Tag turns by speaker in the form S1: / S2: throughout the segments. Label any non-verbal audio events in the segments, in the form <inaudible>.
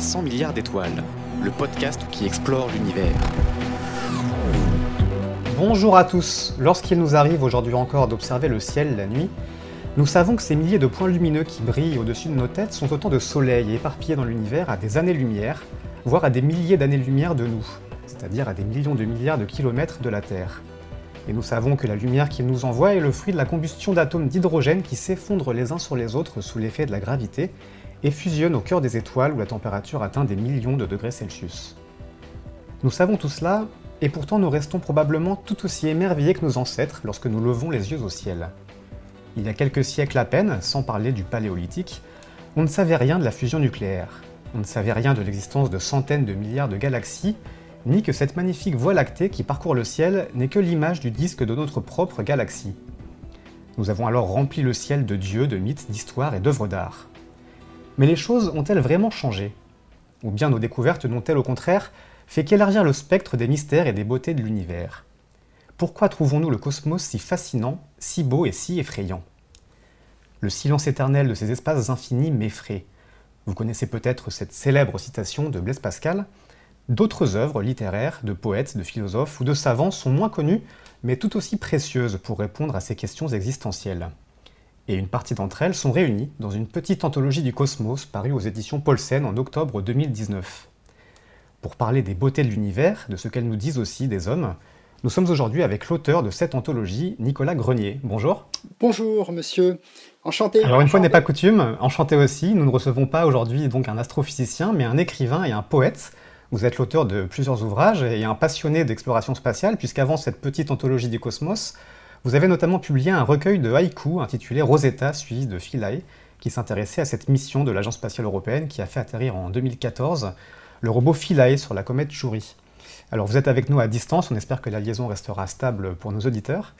S1: présente 300 milliards d'étoiles, le podcast qui explore l'univers.
S2: Bonjour à tous. Lorsqu'il nous arrive aujourd'hui encore d'observer le ciel la nuit, nous savons que ces milliers de points lumineux qui brillent au-dessus de nos têtes sont autant de soleils éparpillés dans l'univers à des années-lumière, voire à des milliers d'années-lumière de nous, c'est-à-dire à des millions de milliards de kilomètres de la Terre. Et nous savons que la lumière qu'il nous envoie est le fruit de la combustion d'atomes d'hydrogène qui s'effondrent les uns sur les autres sous l'effet de la gravité et fusionnent au cœur des étoiles où la température atteint des millions de degrés Celsius. Nous savons tout cela, et pourtant nous restons probablement tout aussi émerveillés que nos ancêtres lorsque nous levons les yeux au ciel. Il y a quelques siècles à peine, sans parler du paléolithique, on ne savait rien de la fusion nucléaire, on ne savait rien de l'existence de centaines de milliards de galaxies, ni que cette magnifique voie lactée qui parcourt le ciel n'est que l'image du disque de notre propre galaxie. Nous avons alors rempli le ciel de dieux, de mythes, d'histoires et d'œuvres d'art. Mais les choses ont-elles vraiment changé? Ou bien nos découvertes n'ont-elles au contraire fait qu'élargir le spectre des mystères et des beautés de l'univers? Pourquoi trouvons-nous le cosmos si fascinant, si beau et si effrayant? Le silence éternel de ces espaces infinis m'effraie. Vous connaissez peut-être cette célèbre citation de Blaise Pascal D'autres œuvres littéraires, de poètes, de philosophes ou de savants sont moins connues, mais tout aussi précieuses pour répondre à ces questions existentielles. Et une partie d'entre elles sont réunies dans une petite anthologie du cosmos parue aux éditions Paulsen en octobre 2019. Pour parler des beautés de l'univers, de ce qu'elles nous disent aussi des hommes, nous sommes aujourd'hui avec l'auteur de cette anthologie, Nicolas Grenier. Bonjour.
S3: Bonjour, monsieur. Enchanté.
S2: Alors, une fois n'est pas coutume, enchanté aussi, nous ne recevons pas aujourd'hui donc un astrophysicien, mais un écrivain et un poète vous êtes l'auteur de plusieurs ouvrages et un passionné d'exploration spatiale, puisqu'avant cette petite anthologie du cosmos, vous avez notamment publié un recueil de haïkus intitulé Rosetta, suivi de Philae, qui s'intéressait à cette mission de l'Agence spatiale européenne qui a fait atterrir en 2014 le robot Philae sur la comète Chury. Alors vous êtes avec nous à distance, on espère que la liaison restera stable pour nos auditeurs.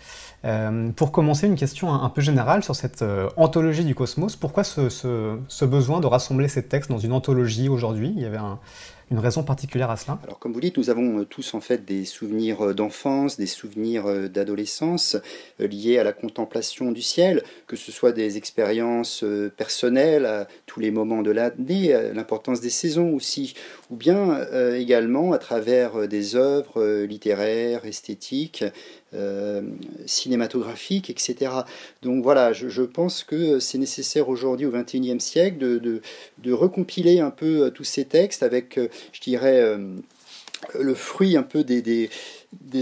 S2: Euh, pour commencer, une question un, peu générale sur cette euh, anthologie du cosmos. Pourquoi ce, ce, besoin de rassembler ces textes dans une anthologie aujourd'hui? Il y avait un, une raison particulière à cela?
S3: Alors comme vous dites, nous avons euh, tous en fait des souvenirs euh, d'enfance, des souvenirs euh, d'adolescence liés à la contemplation du ciel, que ce soit des expériences personnelles à tous les moments de l'année, l'importance des saisons aussi, ou bien également à travers des œuvres littéraires, esthétiques, euh, cinématographique, etc. Donc voilà, je, pense que c'est nécessaire aujourd'hui au XXIe siècle de, recompiler un peu euh, tous ces textes avec, euh, je dirais, le fruit un peu des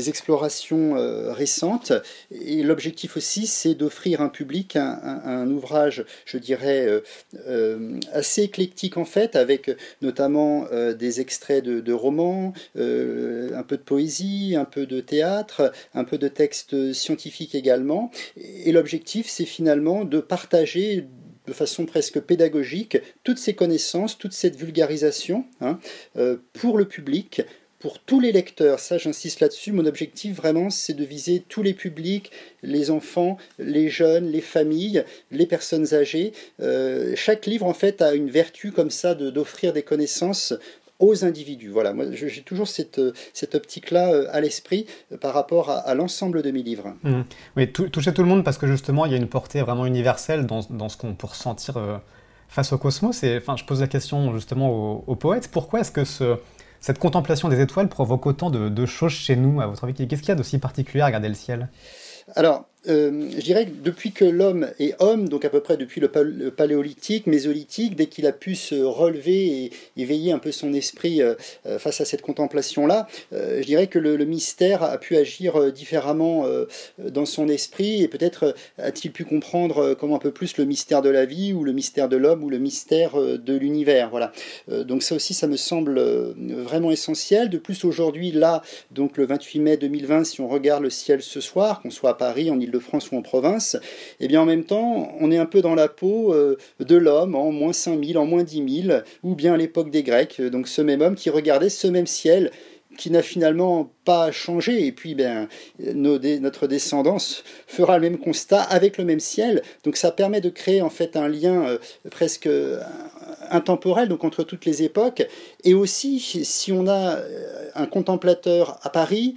S3: explorations euh, récentes. Et l'objectif aussi, c'est d'offrir un public un, ouvrage, je dirais, euh, euh, assez éclectique en fait, avec notamment des extraits de, romans, un peu de poésie, un peu de théâtre, un peu de texte scientifique également. Et l'objectif, c'est finalement de partager de façon presque pédagogique toutes ces connaissances, toute cette vulgarisation hein, pour le public, pour tous les lecteurs, ça j'insiste là-dessus, mon objectif vraiment c'est de viser tous les publics, les enfants, les jeunes, les familles, les personnes âgées. Euh, chaque livre en fait a une vertu comme ça d'offrir des connaissances aux individus. Voilà, moi j'ai toujours cette, cette optique-là euh, à l'esprit euh, par rapport à, l'ensemble de mes livres.
S2: Mmh. Oui, toucher tout le monde parce que justement il y a une portée vraiment universelle dans, dans ce qu'on peut ressentir face au cosmos. Et enfin, je pose la question justement aux poètes, pourquoi est-ce que ce cette contemplation des étoiles provoque autant de, choses chez nous, à votre avis. Qu'est-ce qu'il y a d'aussi particulier à regarder le ciel?
S3: Alors, euh, je dirais que depuis que l'homme est homme, donc à peu près depuis le, paléolithique, mésolithique, dès qu'il a pu se relever et éveiller un peu son esprit euh, euh, face à cette contemplation-là, je dirais que le, mystère a pu agir différemment dans son esprit et peut-être a-t-il pu comprendre comment un peu plus le mystère de la vie ou le mystère de l'homme ou le mystère de l'univers. Voilà. donc ça aussi, ça me semble vraiment essentiel. De plus, aujourd'hui, là, donc le 28 mai 2020, si on regarde le ciel ce soir, qu'on soit à Paris, en de France ou en province, et eh bien en même temps, on est un peu dans la peau euh, de l'homme en moins 5000, en moins 10 000, ou bien à l'époque des Grecs, donc ce même homme qui regardait ce même ciel qui n'a finalement pas changé. Et puis, ben, notre descendance fera le même constat avec le même ciel. Donc, ça permet de créer en fait un lien euh, presque euh, intemporel, donc entre toutes les époques. Et aussi, si on a un contemplateur à Paris,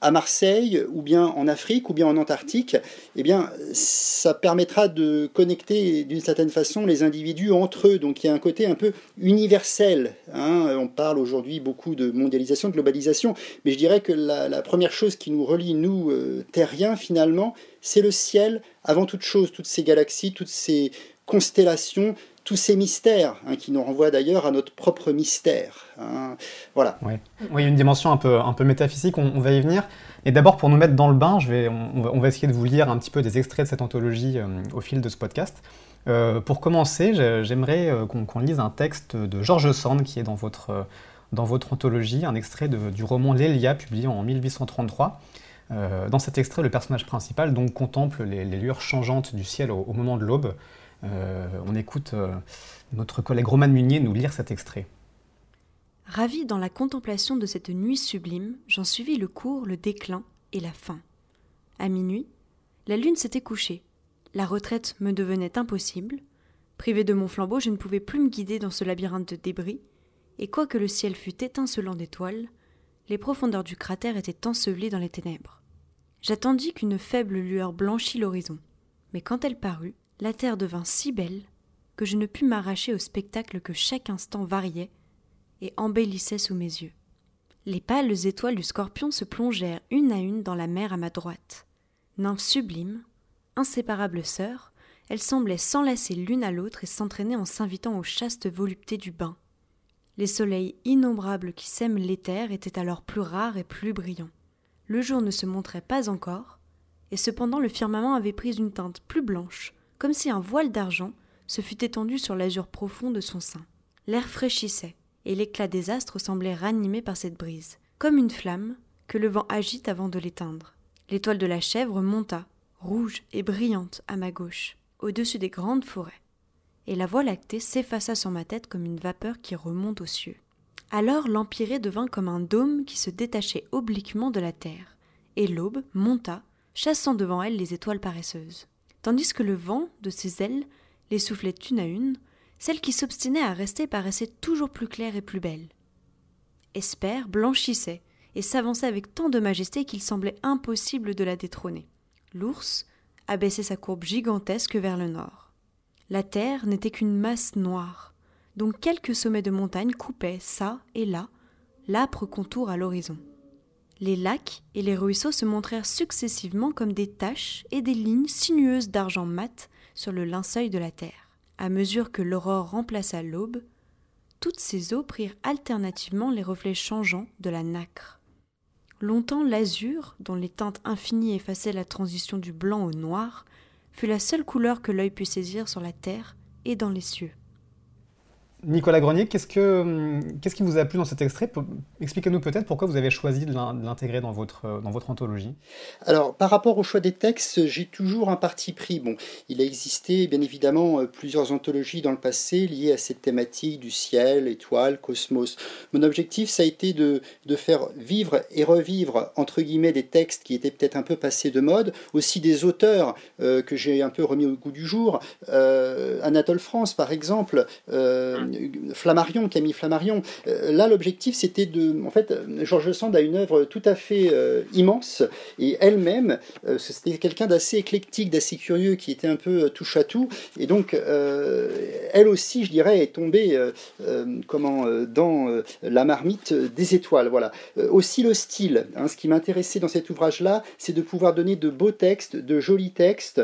S3: à Marseille, ou bien en Afrique, ou bien en Antarctique, eh bien, ça permettra de connecter d'une certaine façon les individus entre eux. Donc il y a un côté un peu universel. Hein. On parle aujourd'hui beaucoup de mondialisation, de globalisation, mais je dirais que la, première chose qui nous relie, nous, euh, terriens, finalement, c'est le ciel, avant toute chose, toutes ces galaxies, toutes ces constellations, tous ces mystères, hein, qui nous renvoient d'ailleurs à notre propre mystère. Hein. Voilà.
S2: Oui, a une dimension un peu, métaphysique, on, va y venir. Et d'abord, pour nous mettre dans le bain, on, va, essayer de vous lire un petit peu des extraits de cette anthologie euh, au fil de ce podcast. Euh, pour commencer, j'aimerais euh, qu'on lise un texte de Georges Sand qui est dans votre, dans votre anthologie, un extrait du roman L'Elia, publié en 1833. dans cet extrait, le personnage principal donc, contemple les, lueurs changeantes du ciel au moment de l'aube. Euh, on écoute euh, notre collègue Roman Munier nous lire cet extrait.
S4: Ravi dans la contemplation de cette nuit sublime, j'en suivis le cours, le déclin et la fin. À minuit, la lune s'était couchée. La retraite me devenait impossible. Privé de mon flambeau, je ne pouvais plus me guider dans ce labyrinthe de débris, et quoique le ciel fût étincelant d'étoiles, les profondeurs du cratère étaient ensevelies dans les ténèbres. J'attendis qu'une faible lueur blanchît l'horizon, mais quand elle parut, la terre devint si belle que je ne pus m'arracher au spectacle que chaque instant variait et embellissait sous mes yeux. Les pâles étoiles du scorpion se plongèrent une à une dans la mer à ma droite. Nymphes sublimes, inséparables sœurs, elles semblaient s'enlacer l'une à l'autre et s'entraîner en s'invitant aux chastes voluptés du bain. Les soleils innombrables qui sèment l'éther étaient alors plus rares et plus brillants. Le jour ne se montrait pas encore, et cependant le firmament avait pris une teinte plus blanche, comme si un voile d'argent se fût étendu sur l'azur profond de son sein. L'air fraîchissait, et l'éclat des astres semblait ranimé par cette brise, comme une flamme que le vent agite avant de l'éteindre. L'étoile de la chèvre monta, rouge et brillante, à ma gauche, au-dessus des grandes forêts, et la voie lactée s'effaça sur ma tête comme une vapeur qui remonte aux cieux. Alors l'empyrée devint comme un dôme qui se détachait obliquement de la terre, et l'aube monta, chassant devant elle les étoiles paresseuses tandis que le vent, de ses ailes, les soufflait une à une, celle qui s'obstinait à rester paraissait toujours plus claire et plus belle. Esper blanchissait et s'avançait avec tant de majesté qu'il semblait impossible de la détrôner. L'ours abaissait sa courbe gigantesque vers le nord. La terre n'était qu'une masse noire, dont quelques sommets de montagne coupaient çà et là l'âpre contour à l'horizon. Les lacs et les ruisseaux se montrèrent successivement comme des taches et des lignes sinueuses d'argent mat sur le linceul de la terre. À mesure que l'aurore remplaça l'aube, toutes ces eaux prirent alternativement les reflets changeants de la nacre. Longtemps l'azur, dont les teintes infinies effaçaient la transition du blanc au noir, fut la seule couleur que l'œil put saisir sur la terre et dans les cieux.
S2: Nicolas Grenier, qu'est-ce, que, qu'est-ce qui vous a plu dans cet extrait Expliquez-nous peut-être pourquoi vous avez choisi de l'intégrer dans votre, euh, dans votre anthologie.
S3: Alors, par rapport au choix des textes, j'ai toujours un parti pris. Bon, il a existé bien évidemment euh, plusieurs anthologies dans le passé liées à cette thématique du ciel, étoiles, cosmos. Mon objectif, ça a été de, de faire vivre et revivre, entre guillemets, des textes qui étaient peut-être un peu passés de mode, aussi des auteurs euh, que j'ai un peu remis au goût du jour. Anatole France, par exemple. Flammarion, Camille Flammarion. Euh, là, l'objectif, c'était de. En fait, Georges Sand a une œuvre tout à fait euh, immense et elle-même, euh, c'était quelqu'un d'assez éclectique, d'assez curieux, qui était un peu touche à tout. Et donc, elle aussi, je dirais, est tombée comment, dans la marmite des étoiles. Voilà. aussi le style. Hein, ce qui m'intéressait dans cet ouvrage-là, c'est de pouvoir donner de beaux textes, de jolis textes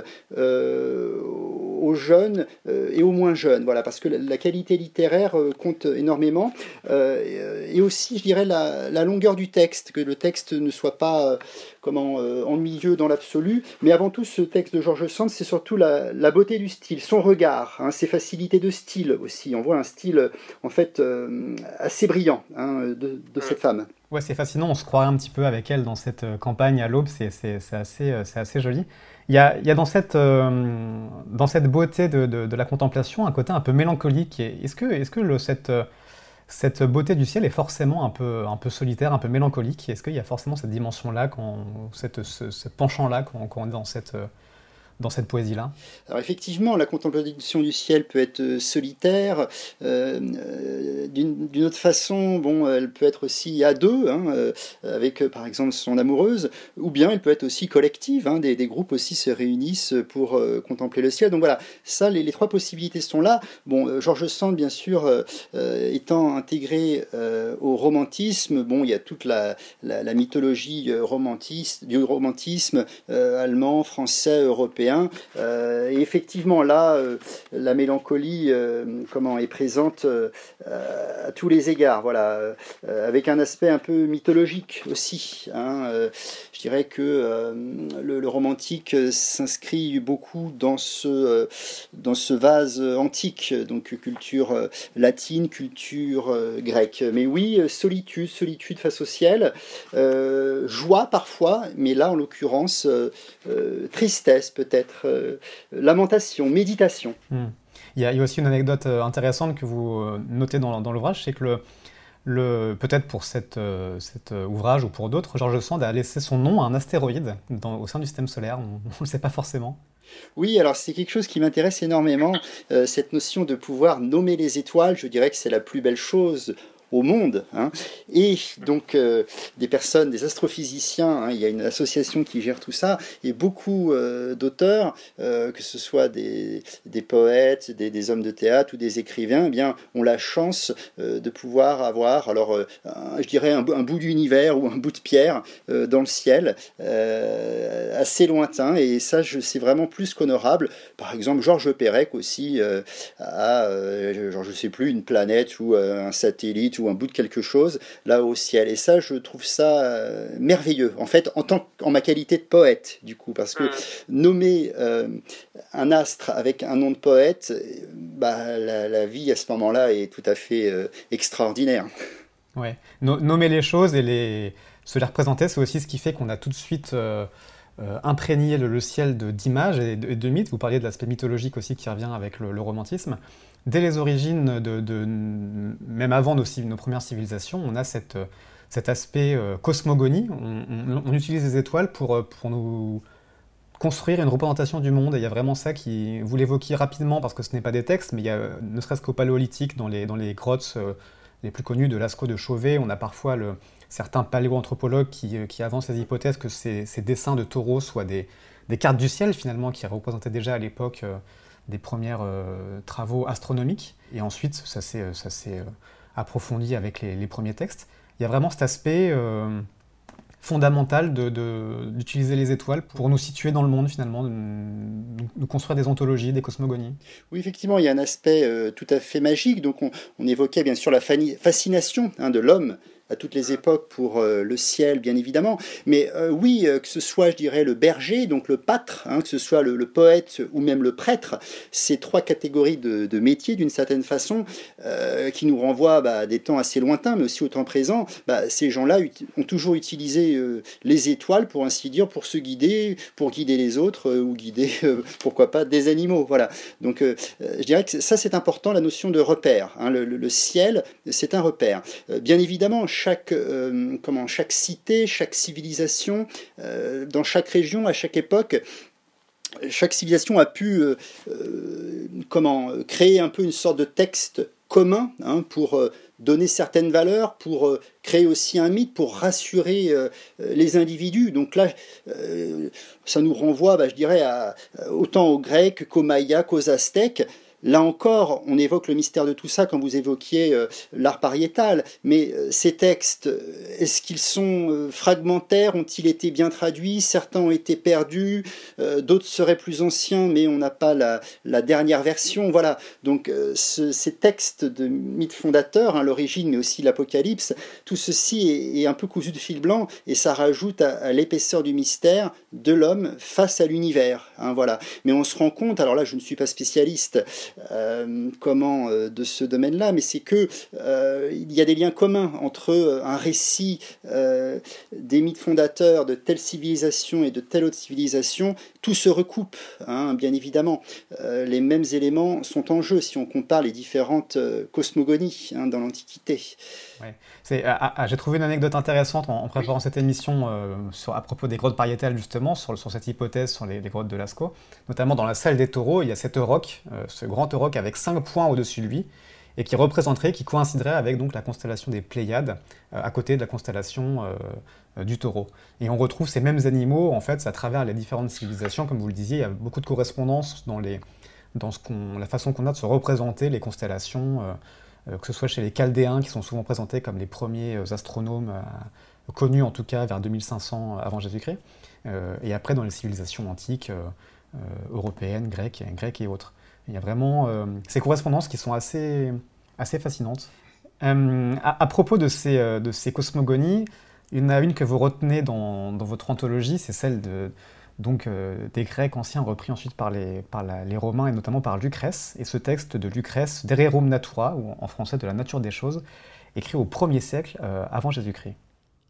S3: aux jeunes et aux moins jeunes. Voilà, parce que la qualité littéraire euh, compte énormément. Euh, et aussi, je dirais, la, longueur du texte, que le texte ne soit pas euh, comment ennuyeux dans l'absolu. Mais avant tout, ce texte de Georges Sand, c'est surtout la, beauté du style, son regard, hein, ses facilités de style aussi. On voit un style, en fait, assez brillant hein, de, cette femme.
S2: Ouais, c'est fascinant, on se croirait un petit peu avec elle dans cette campagne à l'aube, c'est assez, assez joli. Il y a, dans, cette, euh, beauté de, la contemplation un côté un peu mélancolique. Est-ce que, le, cette, beauté du ciel est forcément un peu, solitaire, un peu mélancolique? Est-ce qu'il y a forcément cette dimension-là, ce, penchant-là quand, on est dans cette, dans cette poésie-là
S3: Alors effectivement, la contemplation du ciel peut être euh, solitaire. Euh, euh, d'une autre façon, bon, elle peut être aussi à deux, hein, avec par exemple son amoureuse, ou bien elle peut être aussi collective. Hein, des, groupes aussi se réunissent pour contempler le ciel. Donc voilà, ça, les, trois possibilités sont là. Bon, Georges Sand, bien sûr, étant intégré au romantisme, bon, il y a toute la, la mythologie romantiste, du romantisme allemand, français, européen euh, et effectivement, là, euh, la mélancolie euh, comment, est présente à tous les égards, voilà, avec un aspect un peu mythologique aussi. Hein, je dirais que le, romantique s'inscrit beaucoup dans ce, dans ce vase antique, donc culture latine, culture grecque. Mais oui, solitude, solitude face au ciel, joie parfois, mais là en l'occurrence, tristesse peut-être être euh, lamentation, méditation.
S2: Hmm. Il, y a, aussi une anecdote euh, intéressante que vous euh, notez dans, l'ouvrage, c'est que le, peut-être pour cette, cet ouvrage ou pour d'autres, Georges Sand a laissé son nom à un astéroïde dans, au sein du système solaire. On ne le sait pas forcément.
S3: Oui, alors c'est quelque chose qui m'intéresse énormément, cette notion de pouvoir nommer les étoiles. Je dirais que c'est la plus belle chose au monde. Hein. Et donc euh, des personnes, des astrophysiciens, hein, il y a une association qui gère tout ça, et beaucoup euh, d'auteurs, euh, que ce soit des, des poètes, des, hommes de théâtre ou des écrivains, eh bien, ont la chance de pouvoir avoir, alors je dirais, un, un bout d'univers ou un bout de pierre dans le ciel, assez lointain, et ça, c'est vraiment plus qu'honorable. Par exemple, Georges Perec aussi a, genre, je sais plus, une planète ou un satellite ou un bout de quelque chose là au ciel. Et ça, je trouve ça euh, merveilleux, en fait, en, tant, en ma qualité de poète, du coup, parce que mm. nommer euh, un astre avec un nom de poète, bah, la, vie à ce moment-là est tout à fait euh, extraordinaire.
S2: Ouais, nommer les choses et les... se les représenter, c'est aussi ce qui fait qu'on a tout de suite... imprégné le, ciel d'images et, de, mythes. Vous parliez de l'aspect mythologique aussi qui revient avec le romantisme dès les origines, de, même avant nos, premières civilisations, on a cet aspect euh, cosmogonie. On, utilise les étoiles pour, euh, pour nous construire une représentation du monde. Et il y a vraiment ça qui. Vous l'évoquiez rapidement parce que ce n'est pas des textes, mais il y a, ne serait-ce qu'au paléolithique, dans les, grottes euh, les plus connues de Lascaux de Chauvet, on a parfois certains paléoanthropologues qui, qui avancent les hypothèses que ces, dessins de taureaux soient des, des, cartes du ciel, finalement, qui représentaient déjà à l'époque des premiers euh, travaux astronomiques, et ensuite ça s'est euh, euh, approfondi avec les, premiers textes. Il y a vraiment cet aspect fondamental d'utiliser de, les étoiles pour nous situer dans le monde finalement, de, construire des ontologies, des cosmogonies.
S3: Oui, effectivement, il y a un aspect tout à fait magique. Donc on, évoquait bien sûr la fascination hein, de l'homme à toutes les époques pour euh, le ciel, bien évidemment. Mais euh, oui, euh, que ce soit, je dirais, le berger, donc le pâtre, hein, que ce soit le, poète ou même le prêtre, ces trois catégories de, métiers, d'une certaine façon, qui nous renvoient bah, à des temps assez lointains, mais aussi au temps présent, bah, ces gens-là ont toujours utilisé les étoiles, pour ainsi dire, pour se guider, pour guider les autres, ou guider, pourquoi pas, des animaux. Voilà. Donc, je dirais que ça, c'est important, la notion de repère. Hein. le, le, ciel, c'est un repère. bien évidemment, chaque, euh, comment, chaque cité, chaque civilisation, euh, dans chaque région, à chaque époque, chaque civilisation a pu euh, comment, créer un peu une sorte de texte commun hein, pour donner certaines valeurs, pour créer aussi un mythe, pour rassurer les individus. Donc là, ça nous renvoie, bah, je dirais, à, autant aux Grecs qu'aux Mayas, qu'aux Aztèques. Là encore, on évoque le mystère de tout ça quand vous évoquiez euh, l'art pariétal, mais euh, ces textes, euh, est-ce qu'ils sont fragmentaires? Ont-ils été bien traduits? Certains ont été perdus, d'autres seraient plus anciens, mais on n'a pas la, dernière version. Voilà, donc ces textes de mythes fondateurs, hein, l'origine, mais aussi l'Apocalypse, tout ceci est, un peu cousu de fil blanc, et ça rajoute à, l'épaisseur du mystère de l'homme face à l'univers. Hein, voilà. Mais on se rend compte, alors là je ne suis pas spécialiste, comment de ce domaine-là, mais c'est que il y a des liens communs entre un récit des mythes fondateurs de telle civilisation et de telle autre civilisation. Tout se recoupe, hein, bien évidemment. les mêmes éléments sont en jeu si on compare les différentes cosmogonies hein, dans l'Antiquité.
S2: Ah, ah, ah, j'ai trouvé une anecdote intéressante en, préparant cette émission euh, à propos des grottes pariétales, justement, sur, cette hypothèse sur les, grottes de Lascaux. Notamment dans la salle des taureaux, il y a cet roc, euh, ce grand avec cinq points au-dessus de lui, et qui représenterait, qui coïnciderait avec donc la constellation des Pléiades, euh, à côté de la constellation du taureau. Et on retrouve ces mêmes animaux, en fait, à travers les différentes civilisations, comme vous le disiez, il y a beaucoup de correspondances dans, les, dans ce la façon qu'on a de se représenter les constellations euh, que ce soit chez les Chaldéens, qui sont souvent présentés comme les premiers euh, astronomes euh, connus en tout cas vers 2500 avant Jésus-Christ, et après dans les civilisations antiques européennes, grecques et autres. Il y a vraiment ces correspondances qui sont assez, assez fascinantes. à, propos de ces, de ces cosmogonies, il y en a une que vous retenez dans, dans votre anthologie, c'est celle de, donc euh, des Grecs anciens repris ensuite par, les, par les Romains et notamment par Lucrèce. Et ce texte de Lucrèce, De Rerum Natura, ou en français de la nature des choses, écrit au 1er siècle euh, avant Jésus-Christ.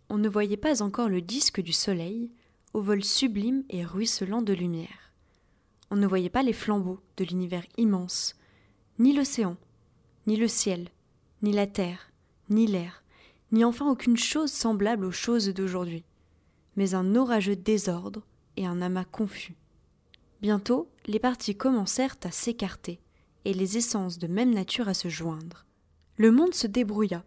S4: On ne voyait pas encore le disque du soleil, au vol sublime et ruisselant de lumière. On ne voyait pas les flambeaux de l'univers immense, ni l'océan, ni le ciel, ni la terre, ni l'air, ni enfin aucune chose semblable aux choses d'aujourd'hui, mais un orageux désordre et un amas confus. Bientôt, les parties commencèrent à s'écarter, et les essences de même nature à se joindre. Le monde se débrouilla.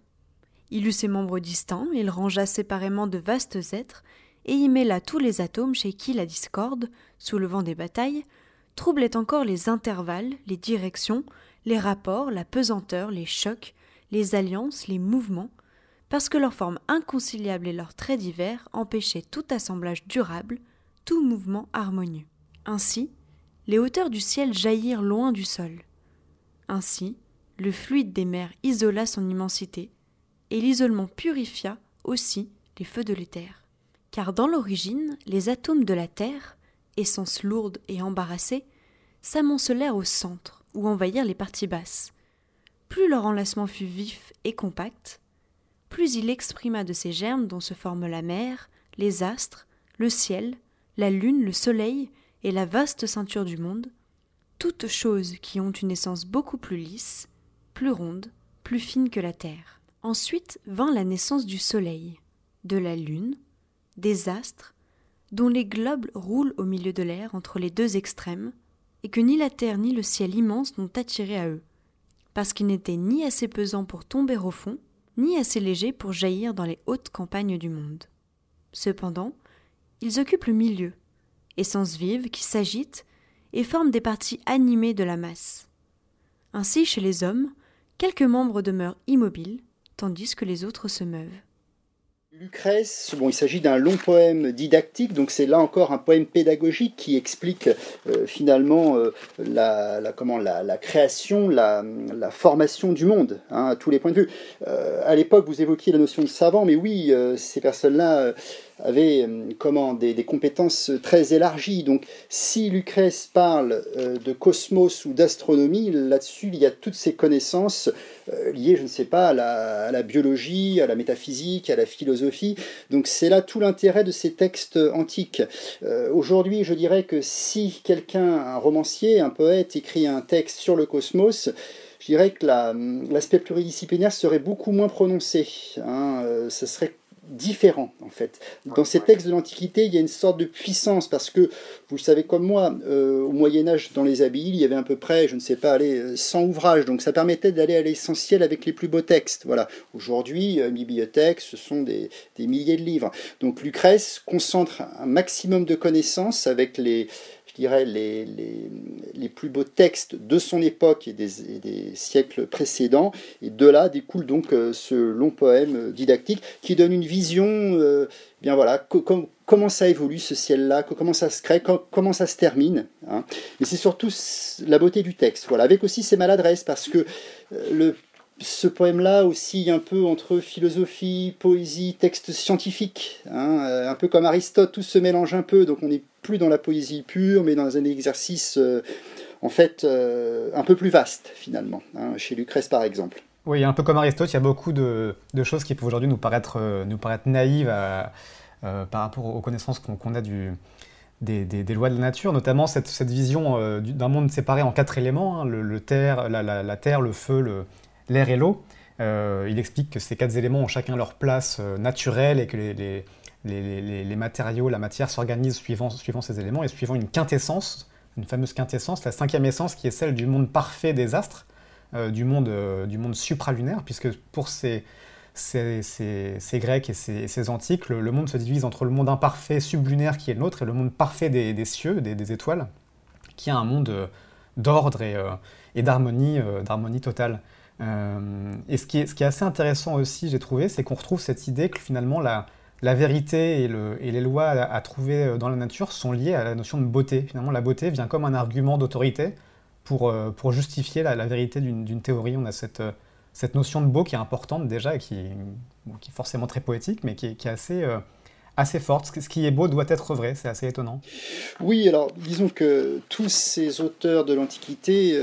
S4: Il eut ses membres distincts, il rangea séparément de vastes êtres, et y mêla tous les atomes chez qui la discorde, sous le vent des batailles, troublait encore les intervalles, les directions, les rapports, la pesanteur, les chocs, les alliances, les mouvements, parce que leur forme inconciliable et leurs traits divers empêchaient tout assemblage durable, tout mouvement harmonieux. Ainsi, les hauteurs du ciel jaillirent loin du sol. Ainsi, le fluide des mers isola son immensité, et l'isolement purifia aussi les feux de l'éther. Car dans l'origine, les atomes de la Terre, essence lourde et embarrassée, s'amoncelèrent au centre, où envahirent les parties basses. Plus leur enlacement fut vif et compact, plus il exprima de ces germes dont se forment la mer, les astres, le ciel, la lune, le soleil et la vaste ceinture du monde, toutes choses qui ont une essence beaucoup plus lisse, plus ronde, plus fine que la terre. Ensuite vint la naissance du soleil, de la lune, des astres, dont les globes roulent au milieu de l'air entre les deux extrêmes, et que ni la terre ni le ciel immense n'ont attiré à eux, parce qu'ils n'étaient ni assez pesants pour tomber au fond, ni assez légers pour jaillir dans les hautes campagnes du monde. Cependant, ils occupent le milieu, essence vive qui s'agite et forment des parties animées de la masse. Ainsi, chez les hommes, quelques membres demeurent immobiles, tandis que les autres se meuvent.
S3: Lucrèce, bon, il s'agit d'un long poème didactique, donc c'est là encore un poème pédagogique qui explique euh, finalement euh, la, création, la, formation du monde, hein, à tous les points de vue. Euh, à l'époque, vous évoquiez la notion de savant, mais oui, ces personnes-là avait euh, comment, des, compétences très élargies. Donc si Lucrèce parle euh, de cosmos ou d'astronomie, là-dessus, il y a toutes ces connaissances euh, liées, je ne sais pas, à la, biologie, à la métaphysique, à la philosophie. Donc c'est là tout l'intérêt de ces textes antiques. Aujourd'hui, je dirais que si quelqu'un, un romancier, un poète, écrit un texte sur le cosmos, je dirais que l'aspect pluridisciplinaire serait beaucoup moins prononcé. Hein, ce serait différent en fait. Dans ces textes de l'Antiquité, il y a une sorte de puissance parce que, vous le savez comme moi, euh, au Moyen Âge, dans les abbayes, il y avait à peu près, je ne sais pas, allez, 100 ouvrages, donc ça permettait d'aller à l'essentiel avec les plus beaux textes. Voilà. Aujourd'hui, euh, bibliothèques, ce sont des, des milliers de livres. Donc Lucrèce concentre un maximum de connaissances avec les dirais, les, les, les, plus beaux textes de son époque et des, des, siècles précédents. Et de là découle donc euh, ce long poème didactique qui donne une vision, euh, bien voilà, comment ça évolue ce ciel-là, comment ça se crée, comment ça se termine. Hein. Mais c'est surtout la beauté du texte, voilà, avec aussi ses maladresses, parce que euh, le ce poème-là aussi un peu entre philosophie, poésie, texte scientifique, hein, un peu comme Aristote, tout se mélange un peu, donc on n'est plus dans la poésie pure, mais dans un exercice, euh, en fait un peu plus vaste finalement, hein, chez Lucrèce par exemple.
S2: Oui, un peu comme Aristote, il y a beaucoup de, choses qui peuvent aujourd'hui nous paraître, naïves par rapport aux connaissances qu'on a des, lois de la nature, notamment cette, vision d'un monde séparé en quatre éléments, hein, le, terre, la, terre, le feu, l'air et l'eau. il explique que ces quatre éléments ont chacun leur place naturelle et que les, matériaux, la matière s'organisent suivant, ces éléments et suivant une quintessence, une fameuse quintessence, la cinquième essence qui est celle du monde parfait des astres, euh, du, monde, euh, supralunaire, puisque pour ces, Grecs et ces, Antiques, le, monde se divise entre le monde imparfait sublunaire qui est le nôtre et le monde parfait des, cieux, des, étoiles, qui est un monde euh, d'ordre et, d'harmonie, d'harmonie totale. et ce qui, est, assez intéressant aussi, j'ai trouvé, c'est qu'on retrouve cette idée que finalement la, vérité et, les lois à, trouver euh, dans la nature sont liées à la notion de beauté. Finalement, la beauté vient comme un argument d'autorité pour, euh, justifier la, vérité d'une théorie. On a euh, cette, notion de beau qui est importante déjà et qui, est forcément très poétique, mais qui est, assez forte. Ce qui est beau doit être vrai, c'est assez étonnant.
S3: Oui, alors disons que tous ces auteurs de l'Antiquité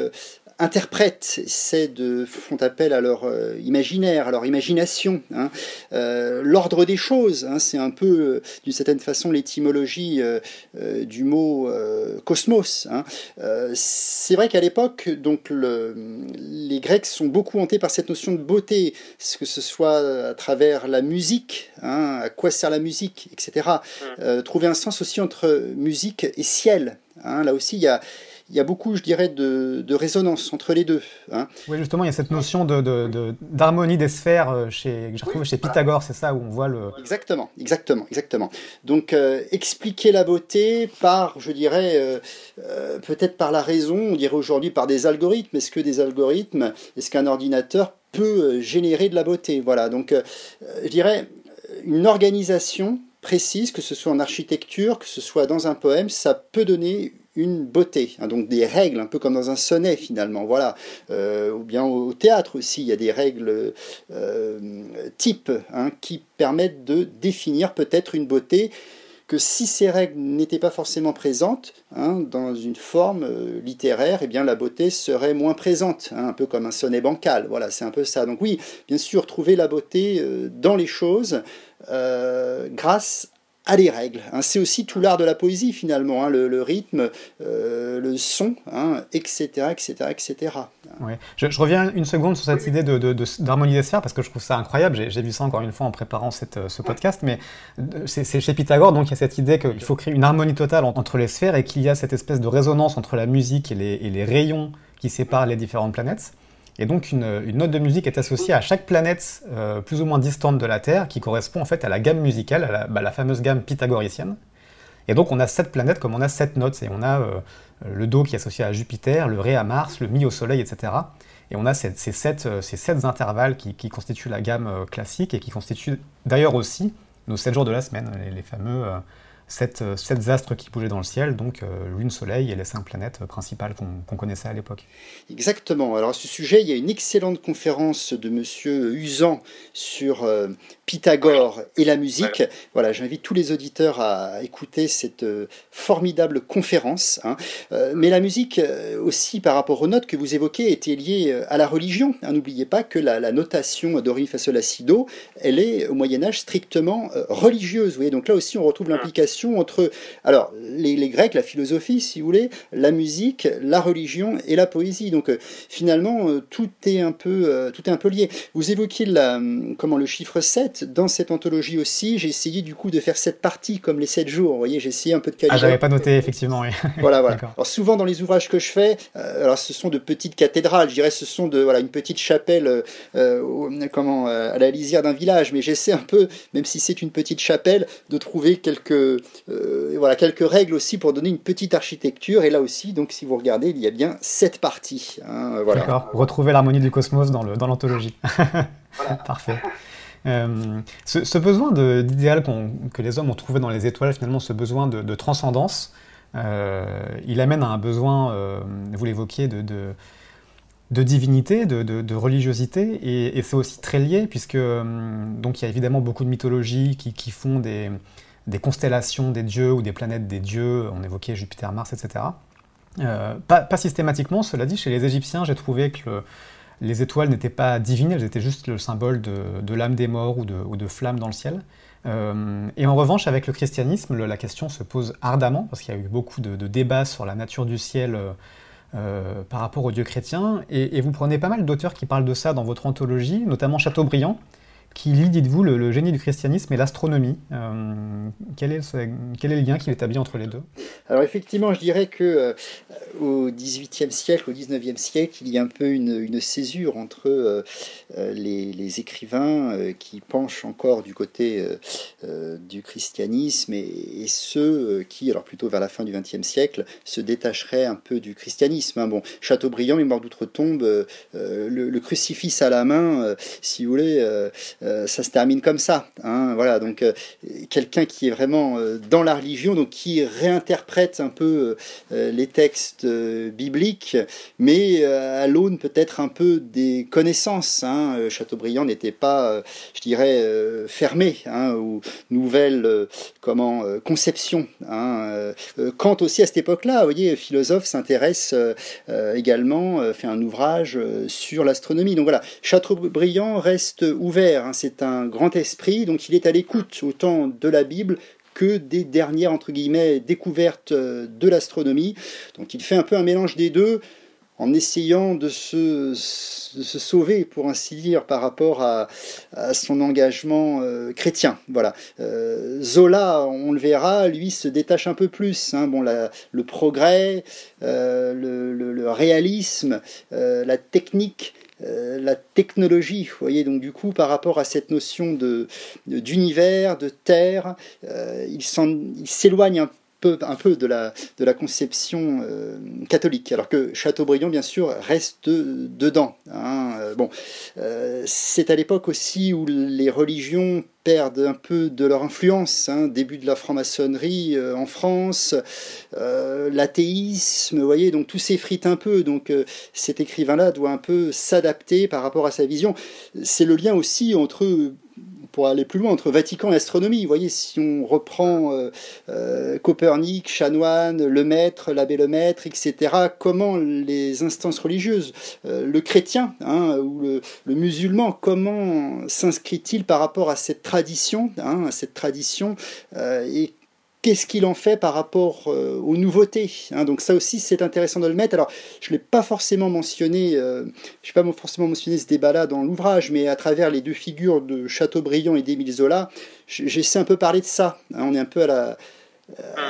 S3: interprètent, c'est de font appel à leur euh, imaginaire, à leur imagination. Hein. Euh, l'ordre des choses, hein, c'est un peu, euh, d'une certaine façon, l'étymologie du mot cosmos. Hein. c'est vrai qu'à l'époque, donc le, les Grecs sont beaucoup hantés par cette notion de beauté, que ce soit à travers la musique, à quoi sert la musique, etc. trouver un sens aussi entre musique et ciel. là aussi, il y a il y a beaucoup, je dirais, de, résonance entre les deux.
S2: Hein. Oui, justement, il y a cette notion d'harmonie de, des sphères euh, chez, que j'ai retrouvé chez Pythagore, c'est ça où on voit le.
S3: Exactement, exactement, exactement. Donc, euh, expliquer la beauté par, je dirais, euh, peut-être par la raison, on dirait aujourd'hui par des algorithmes. Est-ce que des algorithmes, est-ce qu'un ordinateur peut générer de la beauté? Voilà, donc, je dirais, une organisation précise, que ce soit en architecture, que ce soit dans un poème, ça peut donner une beauté, hein, donc des règles, un peu comme dans un sonnet finalement, voilà. Euh, ou bien au, théâtre aussi, il y a des règles euh, types hein, qui permettent de définir peut-être une beauté que si ces règles n'étaient pas forcément présentes hein, dans une forme euh, littéraire, eh bien la beauté serait moins présente, un peu comme un sonnet bancal. Voilà, c'est un peu ça. Donc oui, bien sûr, trouver la beauté dans les choses grâce à des règles. Hein. C'est aussi tout l'art de la poésie finalement, hein, le, rythme, euh, le son, etc., etc., etc.
S2: Je, reviens une seconde sur cette idée d'harmonie de, des sphères parce que je trouve ça incroyable. J'ai vu ça encore une fois en préparant cette, ce podcast, mais euh, c'est chez Pythagore, donc il y a cette idée qu'il faut créer une harmonie totale entre les sphères et qu'il y a cette espèce de résonance entre la musique et les, et les rayons qui séparent les différentes planètes. Et donc une, note de musique est associée à chaque planète euh, plus ou moins distante de la Terre, qui correspond en fait à la gamme musicale, à la, bah, fameuse gamme pythagoricienne. Et donc on a sept planètes comme on a sept notes, et on a euh, le Do qui est associé à Jupiter, le Ré à Mars, le Mi au Soleil, etc. Et on a ces, euh, ces sept, intervalles qui, constituent la gamme classique et qui constituent d'ailleurs aussi nos sept jours de la semaine, les, fameux sept, sept, astres qui bougeaient dans le ciel, donc Lune, Soleil et les cinq planètes principales qu'on connaissait à l'époque.
S3: Exactement. Alors à ce sujet, il y a une excellente conférence de Monsieur Usan sur euh, Pythagore et la musique. Voilà, j'invite tous les auditeurs à écouter cette euh, formidable conférence. Hein. Euh, mais la musique aussi, par rapport aux notes que vous évoquez, était liée à la religion. Hein, n'oubliez pas que la, notation do, ré, fa, sol, la, si, do, elle est au Moyen Âge strictement religieuse. Vous voyez, donc là aussi, on retrouve l'implication entre, alors les, les Grecs, la philosophie, si vous voulez, la musique, la religion et la poésie. Donc euh, finalement, euh, tout est un peu, euh, tout est un peu lié. Vous évoquiez la, comment, le chiffre 7. Dans cette anthologie aussi, j'ai essayé du coup de faire cette partie comme les 7 jours. Vous voyez, j'ai essayé un peu de
S2: calibrer. Ah, j'avais pas noté, effectivement, oui. <laughs>
S3: Voilà, voilà. Alors souvent dans les ouvrages que je fais, alors ce sont de petites cathédrales, je dirais ce sont de, voilà, une petite chapelle comment, à la lisière d'un village, mais j'essaie un peu, même si c'est une petite chapelle, de trouver quelques, voilà, quelques règles aussi pour donner une petite architecture. Et là aussi, donc si vous regardez, il y a bien sept parties.
S2: Hein, D'accord, retrouver l'harmonie du cosmos dans l'anthologie. <laughs> Dans Parfait. Euh, ce, besoin d'idéal que les hommes ont trouvé dans les étoiles, finalement, ce besoin de, transcendance, euh, il amène à un besoin, euh, vous l'évoquiez, de, de, divinité, de, religiosité, et, c'est aussi très lié, puisque donc il y a évidemment beaucoup de mythologies qui, qui font des, des, constellations des dieux ou des planètes des dieux, on évoquait Jupiter, Mars, etc. pas, systématiquement, cela dit, chez les Égyptiens, j'ai trouvé que les étoiles n'étaient pas divines, elles étaient juste le symbole de, l'âme des morts ou de, flammes dans le ciel. et en revanche, avec le christianisme, la question se pose ardemment, parce qu'il y a eu beaucoup de, débats sur la nature du ciel euh, par rapport aux dieux chrétiens. Et, vous prenez pas mal d'auteurs qui parlent de ça dans votre anthologie, notamment Chateaubriand, qui lit, dites-vous, le, génie du christianisme et l'astronomie. Euh, quel, est quel, est le lien qu'il établit entre les deux?
S3: Alors effectivement, je dirais que euh, au XVIIIe siècle, au XIXe siècle, il y a un peu une, césure entre euh, les, écrivains qui penchent encore du côté du christianisme et, ceux qui, alors plutôt vers la fin du XXe siècle, se détacheraient un peu du christianisme. Hein. Bon, Chateaubriand, mémoire d'outre-tombe, le, crucifix à la main, si vous voulez euh, ça se termine comme ça. Hein, voilà, donc euh, quelqu'un qui est vraiment euh, dans la religion, donc qui réinterprète un peu les textes bibliques, mais à l'aune peut-être un peu des connaissances. Hein. Chateaubriand n'était pas, je dirais, fermé hein, aux nouvelles comment conceptions. Hein. Kant aussi à cette époque-là, vous voyez, philosophe s'intéresse également, fait un ouvrage sur l'astronomie. Donc voilà, Chateaubriand reste ouvert c'est un grand esprit, donc il est à l'écoute autant de la Bible que des dernières entre guillemets découvertes euh, de l'astronomie. Donc il fait un peu un mélange des deux en essayant de se, sauver, pour ainsi dire, par rapport à, son engagement euh, chrétien. Voilà. Euh, Zola, on le verra, lui se détache un peu plus. Hein. Bon, le progrès, le, réalisme, la technique euh, la technologie, vous voyez, donc du coup, par rapport à cette notion de, d'univers, de terre, euh, il, s'éloigne un peu, un peu de, la, de la conception euh, catholique, alors que Chateaubriand, bien sûr, reste dedans. Hein. bon, c'est à l'époque aussi où les religions perdent un peu de leur influence. Hein. début de la franc-maçonnerie euh, en France, euh, l'athéisme, voyez, donc tout s'effrite un peu. Donc euh, cet écrivain-là doit un peu s'adapter par rapport à sa vision. C'est le lien aussi entre pour aller plus loin, entre Vatican et astronomie. Vous voyez, si on reprend euh, euh, Copernic, Chanoine, le maître, l'abbé le maître, etc., comment les instances religieuses, euh, le chrétien hein, ou le, musulman, comment s'inscrit-il par rapport à cette tradition, hein, à cette tradition et qu'est-ce qu'il en fait par rapport euh, aux nouveautés hein. Donc ça aussi, c'est intéressant de le mettre. Alors, je ne l'ai pas forcément mentionné, euh, je pas forcément mentionné ce débat-là dans l'ouvrage, mais à travers les deux figures de Chateaubriand et d'Émile Zola, j'essaie un peu parler de ça. Hein. on est un peu à la,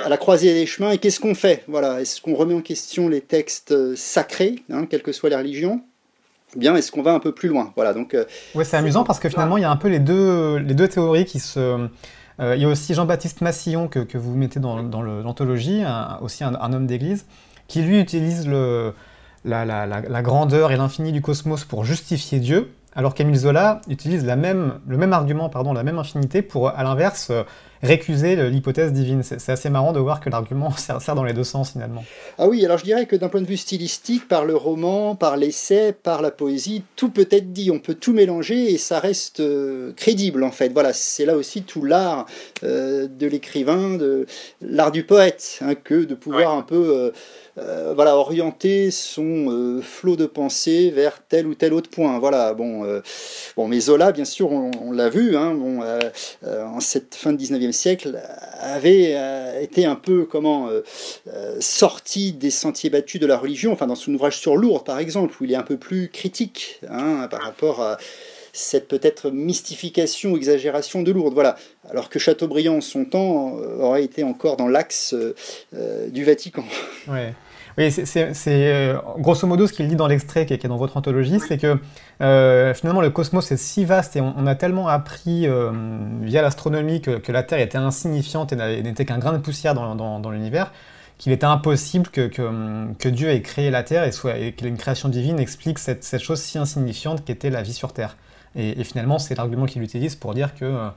S3: à la croisée des chemins. Et qu'est-ce qu'on fait? Voilà, est-ce qu'on remet en question les textes euh, sacrés, hein, quelles que soient les religions bien est-ce qu'on va un peu plus loin? Voilà, donc.
S2: ouais, c'est amusant parce que finalement, il y a un peu les deux, les deux théories qui se, euh, il y a aussi Jean-Baptiste Massillon que, vous mettez dans, l'anthologie, aussi un, homme d'église, qui lui utilise la, grandeur et l'infini du cosmos pour justifier Dieu, alors qu'Émile Zola utilise le même argument, pardon, la même infinité pour, à l'inverse, récuser l'hypothèse divine. C'est assez marrant de voir que l'argument <laughs> sert, dans les deux sens finalement.
S3: Ah oui, alors je dirais que d'un point de vue stylistique, par le roman, par l'essai, par la poésie, tout peut être dit, on peut tout mélanger et ça reste euh, crédible en fait. Voilà, c'est là aussi tout l'art euh, de l'écrivain, de l'art du poète, hein, que de pouvoir un peu... Euh, euh, voilà, orienter son euh, flot de pensée vers tel ou tel autre point. Voilà, bon, euh, bon mais Zola, bien sûr, on, l'a vu, hein, bon, en cette fin du 19e siècle, avait été un peu, comment, sorti des sentiers battus de la religion, enfin dans son ouvrage sur Lourdes, par exemple, où il est un peu plus critique hein, par rapport à cette peut-être mystification ou exagération de Lourdes. Voilà. Alors que Chateaubriand, en son temps, aurait été encore dans l'axe du Vatican.
S2: Oui, c'est euh, grosso modo ce qu'il dit dans l'extrait qui, est dans votre anthologie, c'est que euh, finalement le cosmos est si vaste et on, a tellement appris euh, via l'astronomie que, la Terre était insignifiante et n'était qu'un grain de poussière dans, l'univers qu'il était impossible que, que, Dieu ait créé la Terre et, soit, et qu'une création divine explique cette, cette chose si insignifiante qu'était la vie sur Terre. Et, finalement, c'est l'argument qu'il utilise pour dire que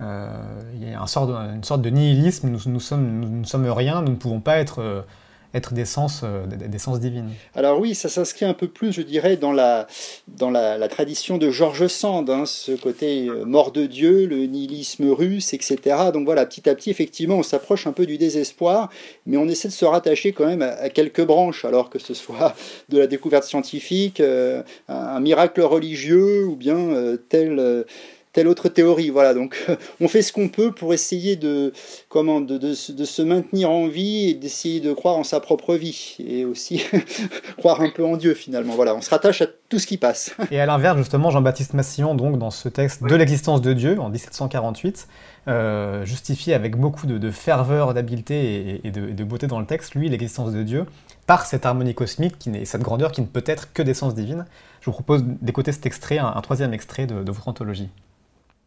S2: il y a une sorte de nihilisme, nous, nous, sommes, nous, ne sommes rien, nous ne pouvons pas être être des sens, euh, des, sens divines.
S3: Alors oui, ça s'inscrit un peu plus, je dirais, dans la, dans la, tradition de Georges Sand, hein, ce côté euh, mort de Dieu, le nihilisme russe, etc. Donc voilà, petit à petit, effectivement, on s'approche un peu du désespoir, mais on essaie de se rattacher quand même à, quelques branches, alors que ce soit de la découverte scientifique, euh, un, miracle religieux, ou bien tel telle autre théorie. Voilà, donc <laughs> on fait ce qu'on peut pour essayer de, comment, de, de, se maintenir en vie et d'essayer de croire en sa propre vie et aussi <laughs> croire un peu en Dieu finalement. Voilà, on se rattache à tout ce qui passe. <laughs>
S2: et à l'inverse, justement, Jean-Baptiste Massillon, donc dans ce texte de l'existence de Dieu en 1748, euh, justifie avec beaucoup de, ferveur, d'habileté et, de, beauté dans le texte, lui, l'existence de Dieu par cette harmonie cosmique, qui cette grandeur qui ne peut être que d'essence divine. Je vous propose d'écouter cet extrait, un, un troisième extrait de, de votre anthologie.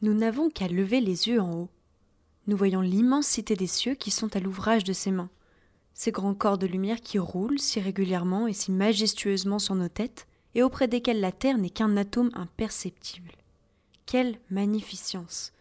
S4: Nous n'avons qu'à lever les yeux en haut. Nous voyons l'immensité des cieux qui sont à l'ouvrage de ses mains, ces grands corps de lumière qui roulent si régulièrement et si majestueusement sur nos têtes, et auprès desquels la terre n'est qu'un atome imperceptible. Quelle magnificence.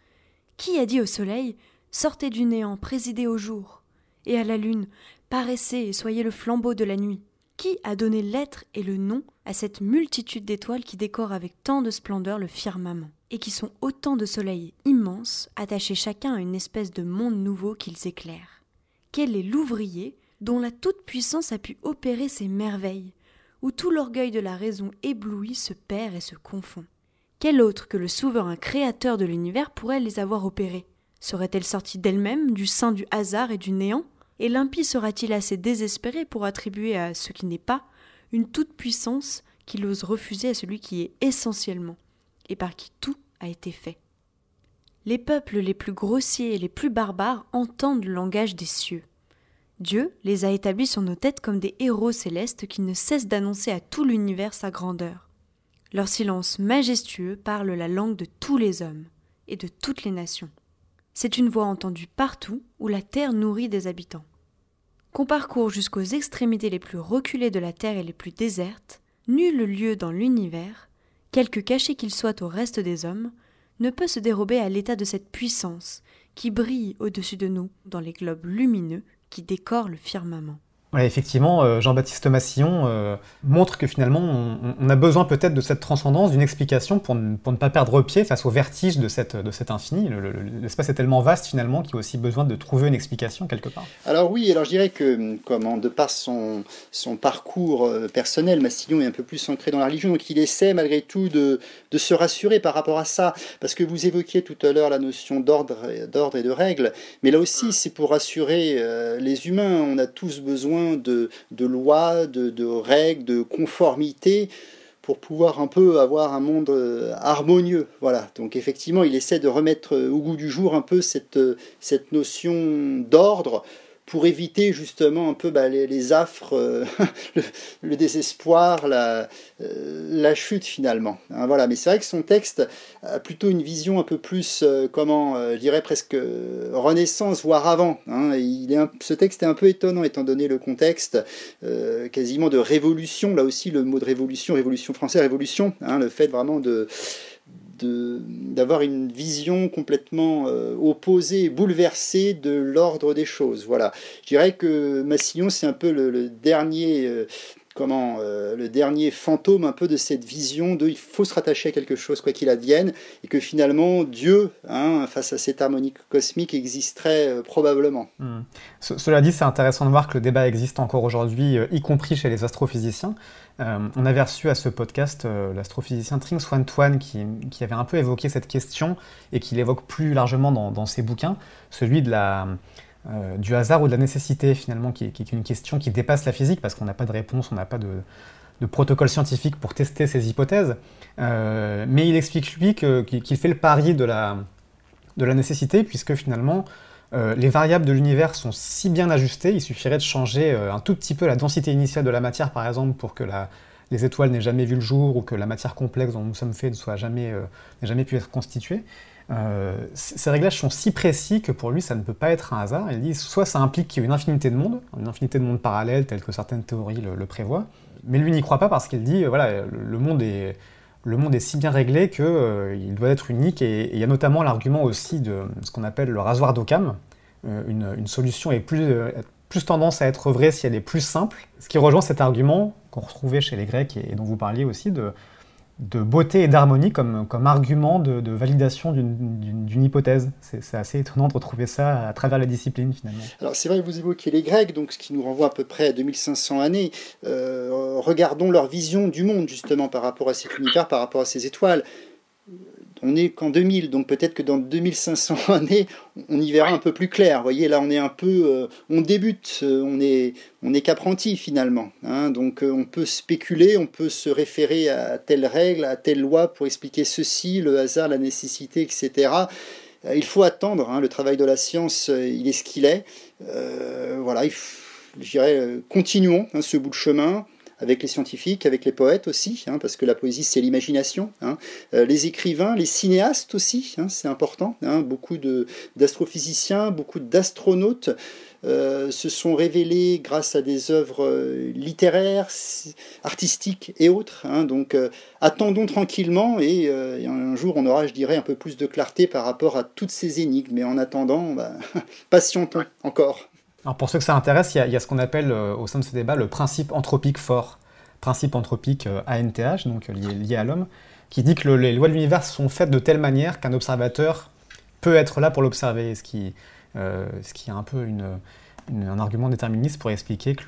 S4: Qui a dit au soleil Sortez du néant, présidez au jour, et à la lune, paraissez et soyez le flambeau de la nuit. Qui a donné l'être et le nom à cette multitude d'étoiles qui décorent avec tant de splendeur le firmament, et qui sont autant de soleils immenses, attachés chacun à une espèce de monde nouveau qu'ils éclairent. Quel est l'ouvrier dont la toute-puissance a pu opérer ces merveilles, où tout l'orgueil de la raison éblouie se perd et se confond? Quel autre que le souverain créateur de l'univers pourrait les avoir opérées Serait-elle sortie d'elle-même, du sein du hasard et du néant? Et l'impie sera-t-il assez désespéré pour attribuer à ce qui n'est pas une toute-puissance qu'il ose refuser à celui qui est essentiellement, et par qui tout été fait Les peuples les plus grossiers et les plus barbares entendent le langage des cieux. Dieu les a établis sur nos têtes comme des héros célestes qui ne cessent d'annoncer à tout l'univers sa grandeur. Leur silence majestueux parle la langue de tous les hommes et de toutes les nations. C'est une voix entendue partout où la terre nourrit des habitants. Qu'on parcourt jusqu'aux extrémités les plus reculées de la terre et les plus désertes, nul lieu dans l'univers, quelque caché qu'il soit au reste des hommes, ne peut se dérober à l'état de cette puissance qui brille au-dessus de nous dans les globes lumineux qui décorent le firmament
S2: effectivement, euh, Jean-Baptiste Massillon euh, montre que finalement, on, a besoin peut-être de cette transcendance, d'une explication pour ne, pas perdre pied face au vertige de, cet infini. L'espace est tellement vaste finalement qu'il y a aussi besoin de trouver une explication quelque part.
S3: Alors oui, alors je dirais que comment, de par son, parcours euh, personnel, Massillon est un peu plus ancré dans la religion, donc il essaie malgré tout de, de se rassurer par rapport à ça, parce que vous évoquiez tout à l'heure la notion d'ordre et de règles, mais là aussi c'est pour rassurer les humains, on a tous besoin de, lois, de, règles, de conformité pour pouvoir un peu avoir un monde euh, harmonieux. Voilà. Donc effectivement, il essaie de remettre au goût du jour un peu cette, cette notion d'ordre pour éviter justement un peu bah, les, affres, euh, <laughs> le, désespoir, la, euh, chute finalement. Hein, voilà. Mais c'est vrai que son texte a plutôt une vision un peu plus, euh, comment, je dirais presque renaissance, voire avant. Hein. ce texte est un peu étonnant étant donné le contexte, quasiment de révolution. Là aussi, le mot de révolution, révolution française, révolution, hein, le fait vraiment de d'avoir une vision complètement euh, opposée, bouleversée de l'ordre des choses. Voilà. Je dirais que Massillon, c'est un peu le, dernier euh, comment euh, le dernier fantôme un peu de cette vision de il faut se rattacher à quelque chose quoi qu'il advienne et que finalement Dieu hein, face à cette harmonie cosmique existerait euh, probablement.
S2: Hmm. cela dit c'est intéressant de voir que le débat existe encore aujourd'hui euh, y compris chez les astrophysiciens. on avait reçu à ce podcast l'astrophysicien Tring Swan qui, qui, avait un peu évoqué cette question et qui l'évoque plus largement dans ses bouquins, celui de la euh, du hasard ou de la nécessité finalement, qui, est une question qui dépasse la physique parce qu'on n'a pas de réponse, on n'a pas de, protocole scientifique pour tester ces hypothèses. Euh, mais il explique lui qu'il fait le pari de la, nécessité puisque finalement euh, les variables de l'univers sont si bien ajustées, il suffirait de changer un tout petit peu la densité initiale de la matière par exemple pour que les étoiles n'aient jamais vu le jour ou que la matière complexe dont nous sommes faits ne soit jamais, n'ait jamais pu être constituée. Euh, ces réglages sont si précis que pour lui, ça ne peut pas être un hasard. Il dit soit ça implique qu'il y ait une infinité de mondes, une infinité de mondes parallèles, tels que certaines théories le, prévoient, mais lui n'y croit pas parce qu'il dit, euh, voilà, le monde est, le monde est si bien réglé qu'il euh, doit être unique, et il y a notamment l'argument aussi de ce qu'on appelle le rasoir d'Occam. une, solution est plus, plus tendance à être vraie si elle est plus simple, ce qui rejoint cet argument qu'on retrouvait chez les Grecs et, dont vous parliez aussi de, de beauté et d'harmonie comme, comme argument de, validation d'une hypothèse. C'est assez étonnant de retrouver ça à travers la discipline finalement.
S3: Alors c'est vrai que vous évoquez les Grecs, donc ce qui nous renvoie à peu près à 2500 années. Euh, regardons leur vision du monde justement par rapport à cet univers, par rapport à ces étoiles on n'est qu'en 2000, donc peut-être que dans 2500 <laughs> années, on y verra un peu plus clair. Vous voyez, là, on est un peu, euh, on débute, euh, on est, on est qu'apprenti finalement. Hein. donc, euh, on peut spéculer, on peut se référer à telle règle, à telle loi pour expliquer ceci, le hasard, la nécessité, etc. Il faut attendre. Hein. le travail de la science, il est ce qu'il est. voilà, je dirais, continuons hein, ce bout de chemin avec les scientifiques, avec les poètes aussi, hein, parce que la poésie c'est l'imagination, hein. euh, les écrivains, les cinéastes aussi, hein, c'est important, beaucoup d'astrophysiciens, beaucoup d'astronautes euh, se sont révélés grâce à des œuvres euh, littéraires, artistiques et autres. donc attendons tranquillement et, un jour on aura, je dirais, un peu plus de clarté par rapport à toutes ces énigmes. Mais en attendant, bah, <laughs> patientons encore.
S2: Alors pour ceux que ça intéresse, il y, a, ce qu'on appelle euh, au sein de ce débat le principe anthropique fort, principe anthropique ANTH, euh, donc euh, lié, à l'homme, qui dit que les lois de l'univers sont faites de telle manière qu'un observateur peut être là pour l'observer, ce qui, est un peu un argument déterministe pour expliquer que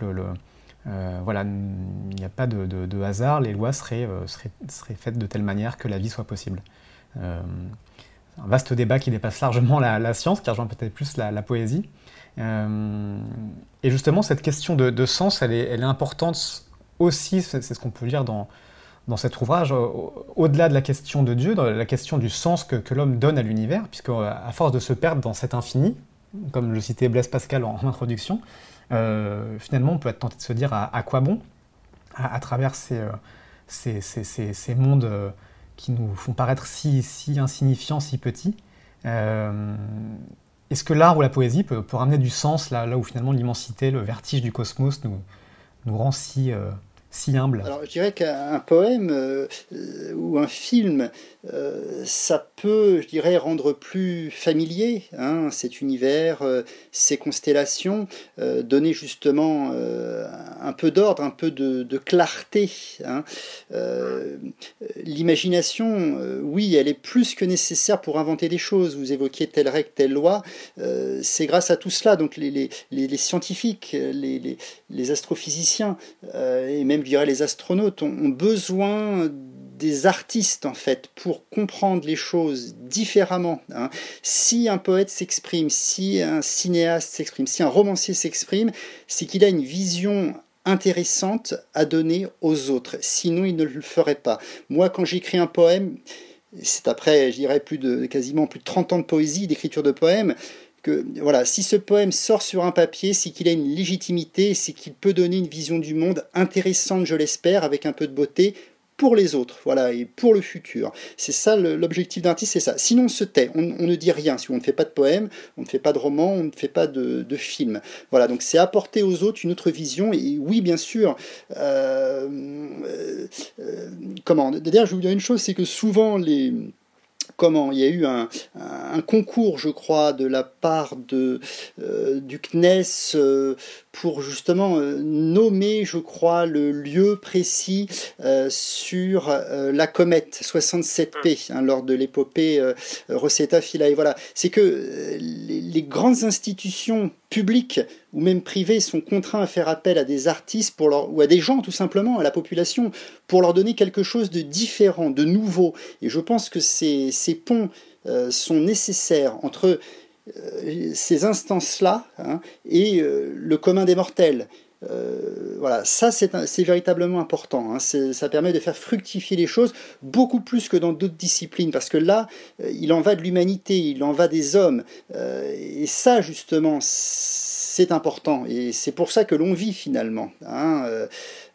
S2: voilà, il n'y a pas de, hasard, les lois seraient, seraient, faites de telle manière que la vie soit possible. un vaste débat qui dépasse largement la, science, qui rejoint peut-être plus la poésie. Euh, et justement, cette question de, sens, elle est, importante aussi, c'est ce qu'on peut lire dans, dans cet ouvrage, au-delà de la question de Dieu, dans la question du sens que, l'homme donne à l'univers, puisque à force de se perdre dans cet infini, comme le citait Blaise Pascal en, introduction, euh, finalement on peut être tenté de se dire à, quoi bon, à, travers ces, euh, ces, ces, ces, mondes qui nous font paraître si, si insignifiants, si petits. Est-ce que l'art ou la poésie peut, ramener du sens là, où finalement l'immensité, le vertige du cosmos nous, rend si, euh, si humble
S3: Alors je dirais qu'un poème euh, ou un film, euh, ça peut, je dirais, rendre plus familier hein, cet univers, euh, ces constellations, donner justement un peu d'ordre, un peu de, clarté. Hein. L'imagination, oui, elle est plus que nécessaire pour inventer des choses. Vous évoquiez telle règle, telle loi. C'est grâce à tout cela, donc les, scientifiques, les, astrophysiciens et même je dirais les astronautes ont, besoin des artistes en fait pour comprendre les choses différemment. Hein. Si un poète s'exprime, si un cinéaste s'exprime, si un romancier s'exprime, c'est qu'il a une vision intéressante à donner aux autres. Sinon, il ne le ferait pas. Moi, quand j'écris un poème, c'est après, je dirais, plus de, quasiment plus de 30 ans de poésie, d'écriture de poèmes, voilà, si ce poème sort sur un papier, c'est qu'il a une légitimité, c'est qu'il peut donner une vision du monde intéressante, je l'espère, avec un peu de beauté pour les autres, voilà, et pour le futur. C'est ça l'objectif d'un artiste, c'est ça. Sinon, on se tait, on, ne dit rien. Si on ne fait pas de poème, on ne fait pas de roman, on ne fait pas de, film. Voilà, donc c'est apporter aux autres une autre vision. Et oui, bien sûr. Euh, euh, comment D'ailleurs, je vais vous dire une chose, c'est que souvent les comment il y a eu un, concours, je crois, de la part de, euh, du CNES pour justement euh, nommer, je crois, le lieu précis sur la comète 67P hein, lors de l'épopée Rosetta Philae. Voilà, c'est que les, grandes institutions publiques ou même privées sont contraints à faire appel à des artistes pour leur, ou à des gens tout simplement, à la population, pour leur donner quelque chose de différent, de nouveau. Et je pense que ces, ces ponts euh, sont nécessaires entre euh, ces instances-là hein, et euh, le commun des mortels. voilà, ça c'est véritablement important. Hein. ça permet de faire fructifier les choses beaucoup plus que dans d'autres disciplines, parce que là, il en va de l'humanité, il en va des hommes. et ça, justement, c'est important. Et c'est pour ça que l'on vit finalement. Hein.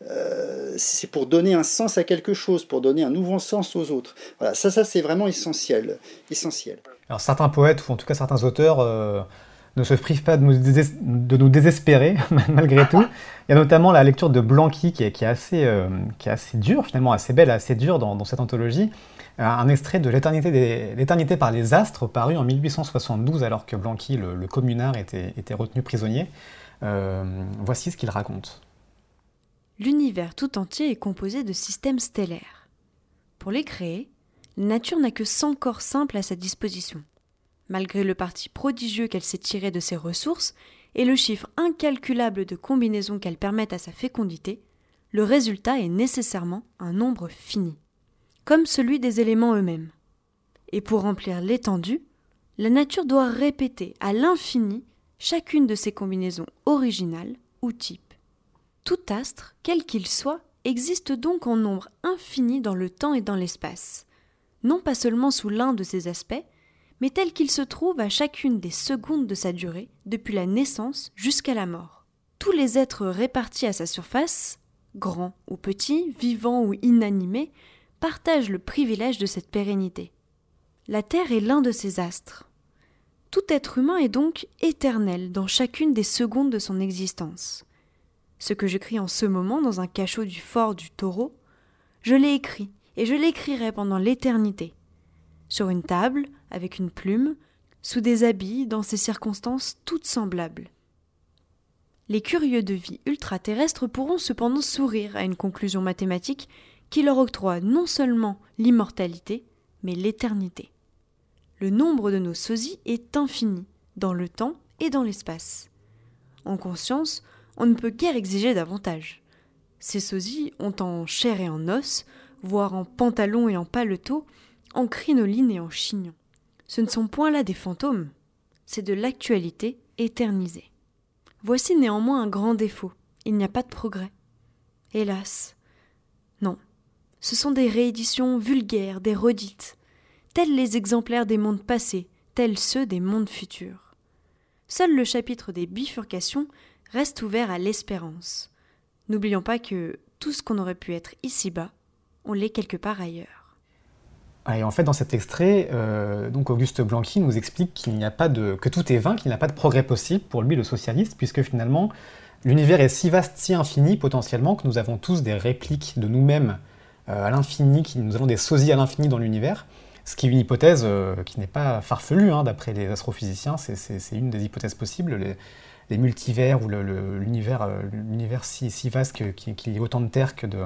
S3: Euh, c'est pour donner un sens à quelque chose, pour donner un nouveau sens aux autres. Voilà, ça, ça c'est vraiment essentiel, essentiel.
S2: Alors certains poètes, ou en tout cas certains auteurs, euh, ne se privent pas de nous, désespérer, <laughs> malgré tout. Il y a notamment la lecture de Blanqui, qui est, euh, assez dure, finalement, assez belle, assez dure dans, cette anthologie. Un extrait de L'éternité par les astres, paru en 1872, alors que Blanqui, le, communard, était retenu prisonnier. voici ce qu'il raconte.
S4: L'univers tout entier est composé de systèmes stellaires. Pour les créer, la nature n'a que 100 corps simples à sa disposition. Malgré le parti prodigieux qu'elle s'est tiré de ses ressources et le chiffre incalculable de combinaisons qu'elle permet à sa fécondité, le résultat est nécessairement un nombre fini, comme celui des éléments eux-mêmes. Et pour remplir l'étendue, la nature doit répéter à l'infini chacune de ces combinaisons originales ou types. Tout astre, quel qu'il soit, existe donc en nombre infini dans le temps et dans l'espace, non pas seulement sous l'un de ses aspects, mais tel qu'il se trouve à chacune des secondes de sa durée, depuis la naissance jusqu'à la mort. Tous les êtres répartis à sa surface grands ou petits, vivants ou inanimés, partagent le privilège de cette pérennité. La Terre est l'un de ces astres. Tout être humain est donc éternel dans chacune des secondes de son existence. Ce que j'écris en ce moment dans un cachot du fort du taureau, je l'ai écrit et je l'écrirai pendant l'éternité. Sur une table, avec une plume, sous des habits, dans ces circonstances toutes semblables. Les curieux de vie ultra-terrestre pourront cependant sourire à une conclusion mathématique qui leur octroie non seulement l'immortalité, mais l'éternité. Le nombre de nos sosies est infini, dans le temps et dans l'espace. En conscience, on ne peut guère exiger davantage. Ces sosies ont en chair et en os, voire en pantalon et en paletot, en crinoline et en chignon. Ce ne sont point là des fantômes, c'est de l'actualité éternisée. Voici néanmoins un grand défaut. Il n'y a pas de progrès. Hélas. Non. Ce sont des rééditions vulgaires, des redites, tels les exemplaires des mondes passés, tels ceux des mondes futurs. Seul le chapitre des bifurcations reste ouvert à l'espérance. N'oublions pas que tout ce qu'on aurait pu être ici-bas, on l'est quelque part ailleurs.
S2: Ah, et en fait, dans cet extrait, euh, donc Auguste Blanqui nous explique qu'il n'y a pas de, que tout est vain, qu'il n'y a pas de progrès possible pour lui, le socialiste, puisque finalement, l'univers est si vaste, si infini potentiellement, que nous avons tous des répliques de nous-mêmes euh, à l'infini, nous avons des sosies à l'infini dans l'univers, ce qui est une hypothèse euh, qui n'est pas farfelue, hein, d'après les astrophysiciens, c'est une des hypothèses possibles. Les, multivers ou l'univers si, si, vaste qu'il y ait autant de terre que de,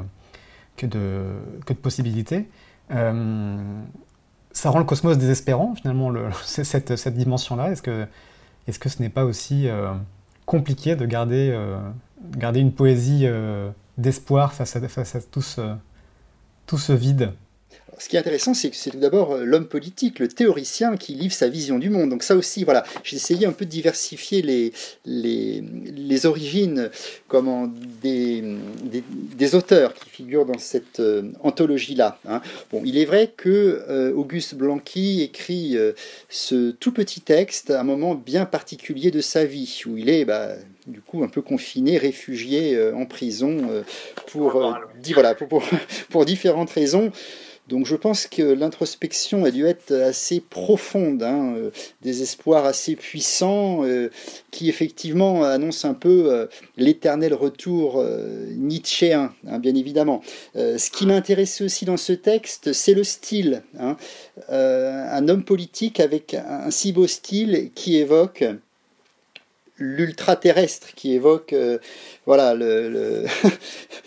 S2: que de, que de possibilités. Euh, ça rend le cosmos désespérant, finalement, le, <laughs> cette, cette dimension-là. Est-ce que, est -ce que ce n'est pas aussi euh, compliqué de garder, euh, garder une poésie d'espoir face à, face à tout, ce, tout ce vide?
S3: Ce qui est intéressant, c'est que c'est tout d'abord euh, l'homme politique, le théoricien qui livre sa vision du monde. Donc ça aussi, voilà, j'ai essayé un peu de diversifier les, les, origines comment, des, des, auteurs qui figurent dans cette euh, anthologie-là. Hein. Bon, il est vrai que euh, Auguste Blanqui écrit ce tout petit texte à un moment bien particulier de sa vie, où il est... Bah, du coup un peu confiné, réfugié en prison pour, voilà, pour, pour, <laughs> pour différentes raisons. Donc je pense que l'introspection a dû être assez profonde, hein, euh, des espoirs assez puissants euh, qui effectivement annoncent un peu euh, l'éternel retour nietzschéen, hein, bien évidemment. ce qui m'intéressait aussi dans ce texte, c'est le style. Hein. un homme politique avec un si beau style qui évoque l'ultra-terrestre, qui évoque voilà, le <laughs>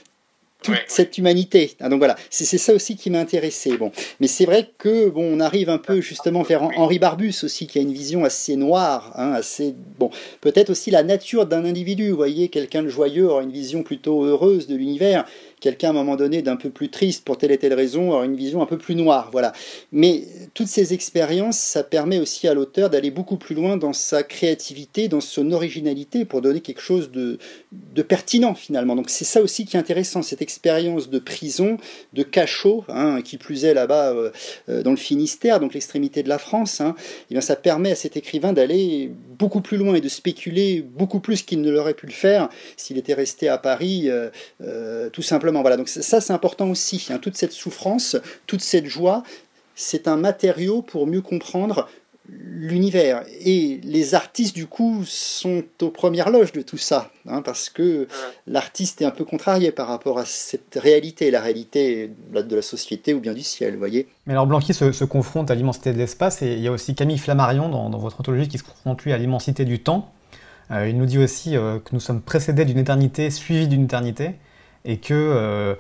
S3: toute cette humanité. Ah, donc voilà, c'est ça aussi qui m'a intéressé. Bon, mais c'est vrai que bon, on arrive un peu justement vers Henri Barbus aussi, qui a une vision assez noire, hein, assez bon. Peut-être aussi la nature d'un individu. Vous voyez, quelqu'un de joyeux aura une vision plutôt heureuse de l'univers quelqu'un à un moment donné d'un peu plus triste pour telle et telle raison aura une vision un peu plus noire. Voilà. Mais toutes ces expériences, ça permet aussi à l'auteur d'aller beaucoup plus loin dans sa créativité, dans son originalité, pour donner quelque chose de, pertinent finalement. Donc c'est ça aussi qui est intéressant, cette expérience de prison, de cachot, hein, qui plus est là-bas euh, euh, dans le Finistère, donc l'extrémité de la France. Hein, et eh bien ça permet à cet écrivain d'aller beaucoup plus loin et de spéculer beaucoup plus qu'il ne l'aurait pu le faire s'il était resté à Paris, euh, tout simplement voilà, donc ça c'est important aussi. Hein. toute cette souffrance, toute cette joie, c'est un matériau pour mieux comprendre l'univers. Et les artistes, du coup, sont aux premières loges de tout ça, hein, parce que l'artiste est un peu contrarié par rapport à cette réalité, la réalité de la société ou bien du ciel, vous voyez.
S2: Mais alors Blanqui se, confronte à l'immensité de l'espace, et il y a aussi Camille Flammarion dans, dans votre anthologie qui se confronte lui à l'immensité du temps. il nous dit aussi que nous sommes précédés d'une éternité suivie d'une éternité, et que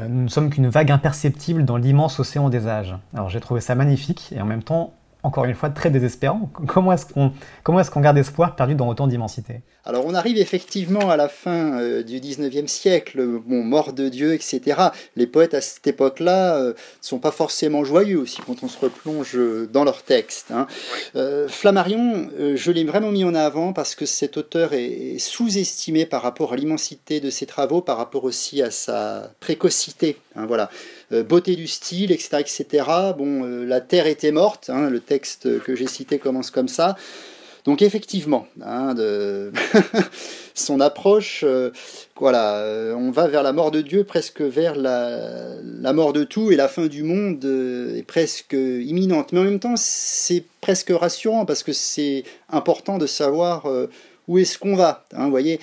S2: nous ne sommes qu'une vague imperceptible dans l'immense océan des âges. Alors j'ai trouvé ça magnifique, et en même temps encore une fois, très désespérant. Comment est-ce qu'on comment est qu'on garde espoir perdu dans autant d'immensité?
S3: Alors on arrive effectivement à la fin euh, du 19e siècle, bon, mort de Dieu, etc. Les poètes à cette époque-là ne euh, sont pas forcément joyeux aussi quand on se replonge dans leurs textes. Hein. Euh, Flammarion, je l'ai vraiment mis en avant parce que cet auteur est, sous-estimé par rapport à l'immensité de ses travaux, par rapport aussi à sa précocité. Hein, voilà. Euh, beauté du style, etc. etc. Bon, euh, la terre était morte, hein, le texte que j'ai cité commence comme ça. Donc effectivement, hein, <laughs> son approche, euh, voilà, on va vers la mort de Dieu, presque vers la, la mort de tout, et la fin du monde est presque imminente. Mais en même temps, c'est presque rassurant, parce que c'est important de savoir où est-ce qu'on va. Hein, vous voyez,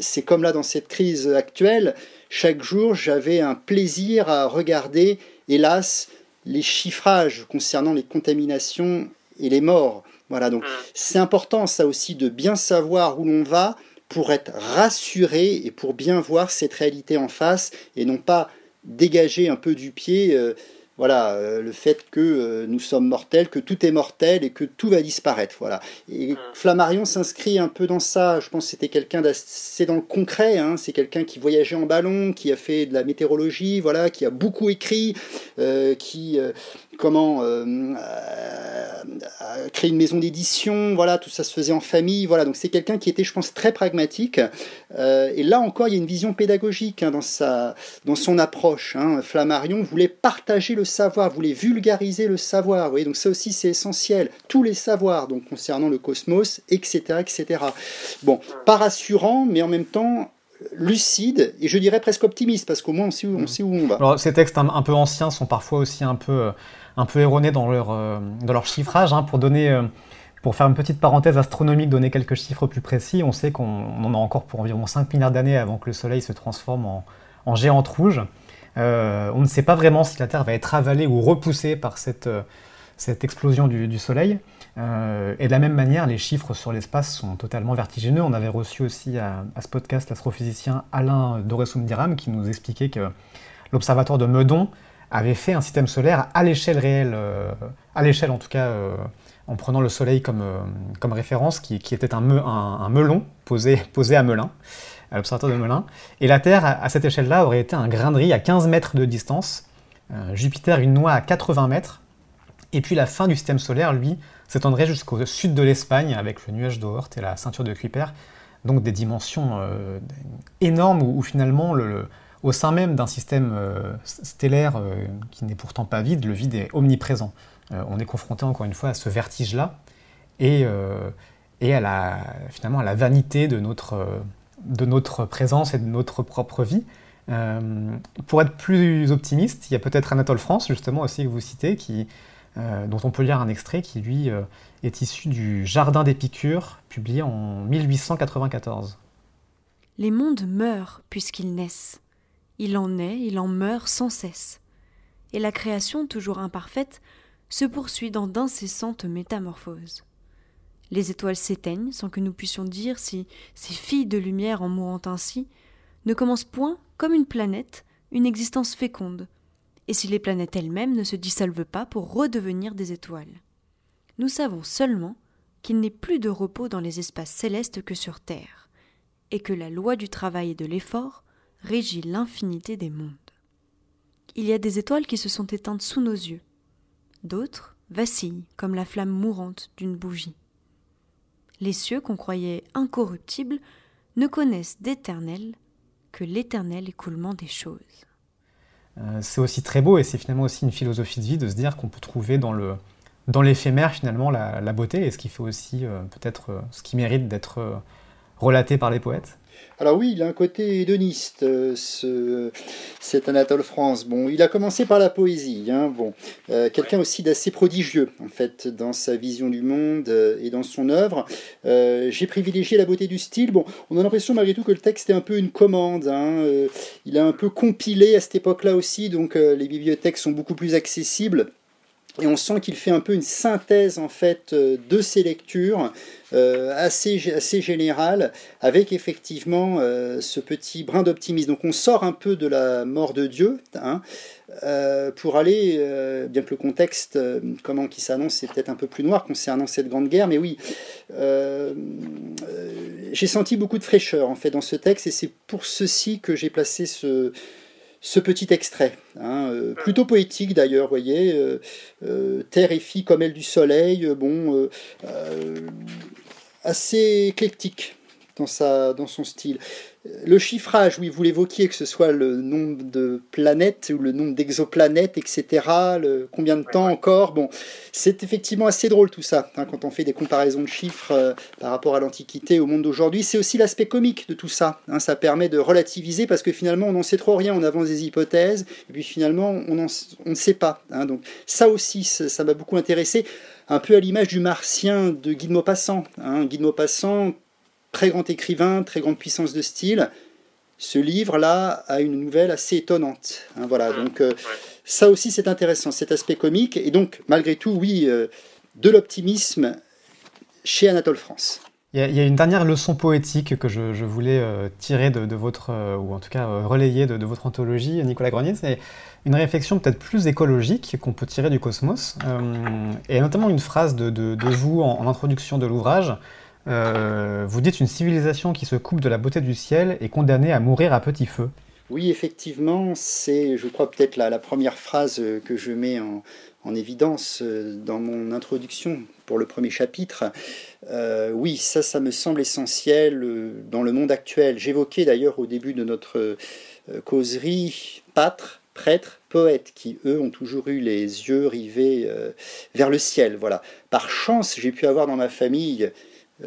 S3: c'est comme là dans cette crise actuelle, chaque jour, j'avais un plaisir à regarder, hélas, les chiffrages concernant les contaminations et les morts. Voilà, donc mm. c'est important ça aussi de bien savoir où l'on va pour être rassuré et pour bien voir cette réalité en face et non pas dégager un peu du pied. Euh, voilà, euh, le fait que euh, nous sommes mortels, que tout est mortel et que tout va disparaître. Voilà. Et Flammarion s'inscrit un peu dans ça. Je pense que c'était quelqu'un d'assez dans le concret. Hein. C'est quelqu'un qui voyageait en ballon, qui a fait de la météorologie, voilà, qui a beaucoup écrit, euh, qui comment euh, euh, créer une maison d'édition, voilà, tout ça se faisait en famille, voilà, donc c'est quelqu'un qui était, je pense, très pragmatique. Euh, et là encore, il y a une vision pédagogique hein, dans, sa, dans son approche. Hein. Flammarion voulait partager le savoir, voulait vulgariser le savoir, vous voyez, donc ça aussi c'est essentiel. Tous les savoirs, donc concernant le cosmos, etc., etc. Bon, pas rassurant, mais en même temps lucide et je dirais presque optimiste parce qu'au moins on sait où on, sait où on va.
S2: Alors ces textes un, un, peu anciens sont parfois aussi un peu un peu erronés dans leur, euh, dans leur chiffrage. Hein, pour, donner, euh, pour faire une petite parenthèse astronomique, donner quelques chiffres plus précis, on sait qu'on en a encore pour environ 5 milliards d'années avant que le Soleil se transforme en, en géante rouge. Euh, on ne sait pas vraiment si la Terre va être avalée ou repoussée par cette, cette explosion du, du Soleil. et de la même manière, les chiffres sur l'espace sont totalement vertigineux. On avait reçu aussi à, à ce podcast l'astrophysicien Alain Doresum-Diram qui nous expliquait que l'observatoire de Meudon avait fait un système solaire à l'échelle réelle, euh, à l'échelle en tout cas, euh, en prenant le Soleil comme, euh, comme référence, qui, était un, un, melon posé, <laughs> posé à Melun, à l'observatoire de Melun. Et la Terre, à cette échelle-là, aurait été un grain de riz à 15 mètres de distance, Jupiter une noix à 80 mètres, et puis la fin du système solaire, lui, s'étendrait jusqu'au sud de l'Espagne, avec le nuage d'Oort et la ceinture de Kuiper, donc des dimensions énormes où, finalement le au sein même d'un système euh, stellaire euh, qui n'est pourtant pas vide, le vide est omniprésent. Euh, on est confronté encore une fois à ce vertige-là et, à la, finalement à la vanité de notre, présence et de notre propre vie. pour être plus optimiste, il y a peut-être Anatole France, justement aussi que vous citez, dont on peut lire un extrait qui, lui, est issu du Jardin d'Épicure, publié en 1894.
S4: Les mondes meurent puisqu'ils naissent. Il en est, il en meurt sans cesse. Et la création, toujours imparfaite, se poursuit dans d'incessantes métamorphoses. Les étoiles s'éteignent sans que nous puissions dire si ces filles de lumière en mourant ainsi ne commencent point, comme une planète, une existence féconde, et si les planètes elles-mêmes ne se dissolvent pas pour redevenir des étoiles. Nous savons seulement qu'il n'est plus de repos dans les espaces célestes que sur Terre, et que la loi du travail et de l'effort régit l'infinité des mondes. Il y a des étoiles qui se sont éteintes sous nos yeux, d'autres vacillent comme la flamme mourante d'une bougie. Les cieux qu'on croyait incorruptibles ne connaissent d'éternel que l'éternel écoulement des choses.
S2: Euh, c'est aussi très beau et c'est finalement aussi une philosophie de vie de se dire qu'on peut trouver dans le dans l'éphémère finalement la, beauté et ce qui fait aussi euh, peut-être euh, ce qui mérite d'être relaté par les poètes.
S3: Alors oui, il a un côté hédoniste, euh, ce, cet Anatole France. Bon, il a commencé par la poésie. Hein, bon, euh, quelqu'un aussi d'assez prodigieux en fait dans sa vision du monde euh, et dans son œuvre. J'ai privilégié la beauté du style. Bon, on a l'impression malgré tout que le texte est un peu une commande. Hein, il a un peu compilé à cette époque-là aussi, donc les bibliothèques sont beaucoup plus accessibles. Et on sent qu'il fait un peu une synthèse en fait euh, de ses lectures euh, assez, assez générale avec effectivement euh, ce petit brin d'optimisme. Donc on sort un peu de la mort de Dieu hein, pour aller, bien que le contexte comment qui s'annonce c'est peut-être un peu plus noir concernant cette grande guerre, mais oui, j'ai senti beaucoup de fraîcheur en fait dans ce texte et c'est pour ceci que j'ai placé ce ce petit extrait, hein, euh, plutôt poétique d'ailleurs, voyez, euh, euh, terre et fille comme elle du soleil, bon, assez éclectique dans, sa, dans son style. Le chiffrage, oui, vous l'évoquiez, que ce soit le nombre de planètes ou le nombre d'exoplanètes, etc. Le, combien de temps encore? Bon, c'est effectivement assez drôle tout ça, hein, quand on fait des comparaisons de chiffres euh, par rapport à l'Antiquité au monde d'aujourd'hui. C'est aussi l'aspect comique de tout ça. Hein, ça permet de relativiser parce que finalement, on n'en sait trop rien, on avance des hypothèses, et puis finalement, on, on ne sait pas. Hein. donc ça aussi, ça m'a beaucoup intéressé un peu à l'image du martien de Guy de Maupassant. Hein. Guy de Maupassant, très grand écrivain, très grande puissance de style. Ce livre-là a une nouvelle assez étonnante. Hein, voilà, mmh, donc euh, ça aussi c'est intéressant, cet aspect comique. Et donc, malgré tout, oui, euh, de l'optimisme chez Anatole France.
S2: Il y, a, une dernière leçon poétique que je, voulais euh, tirer de, votre, ou en tout cas relayer de, votre anthologie, Nicolas Grenier. C'est une réflexion peut-être plus écologique qu'on peut tirer du cosmos, et notamment une phrase de, vous en introduction de l'ouvrage euh, vous dites une civilisation qui se coupe de la beauté du ciel est condamnée à mourir à petit feu.
S3: Oui, effectivement, c'est, je crois, peut-être la, première phrase que je mets en, évidence euh, dans mon introduction pour le premier chapitre. Euh, oui, ça, ça me semble essentiel dans le monde actuel. J'évoquais d'ailleurs au début de notre causerie pâtres, prêtres, poètes, qui eux ont toujours eu les yeux rivés vers le ciel. Voilà. Par chance, j'ai pu avoir dans ma famille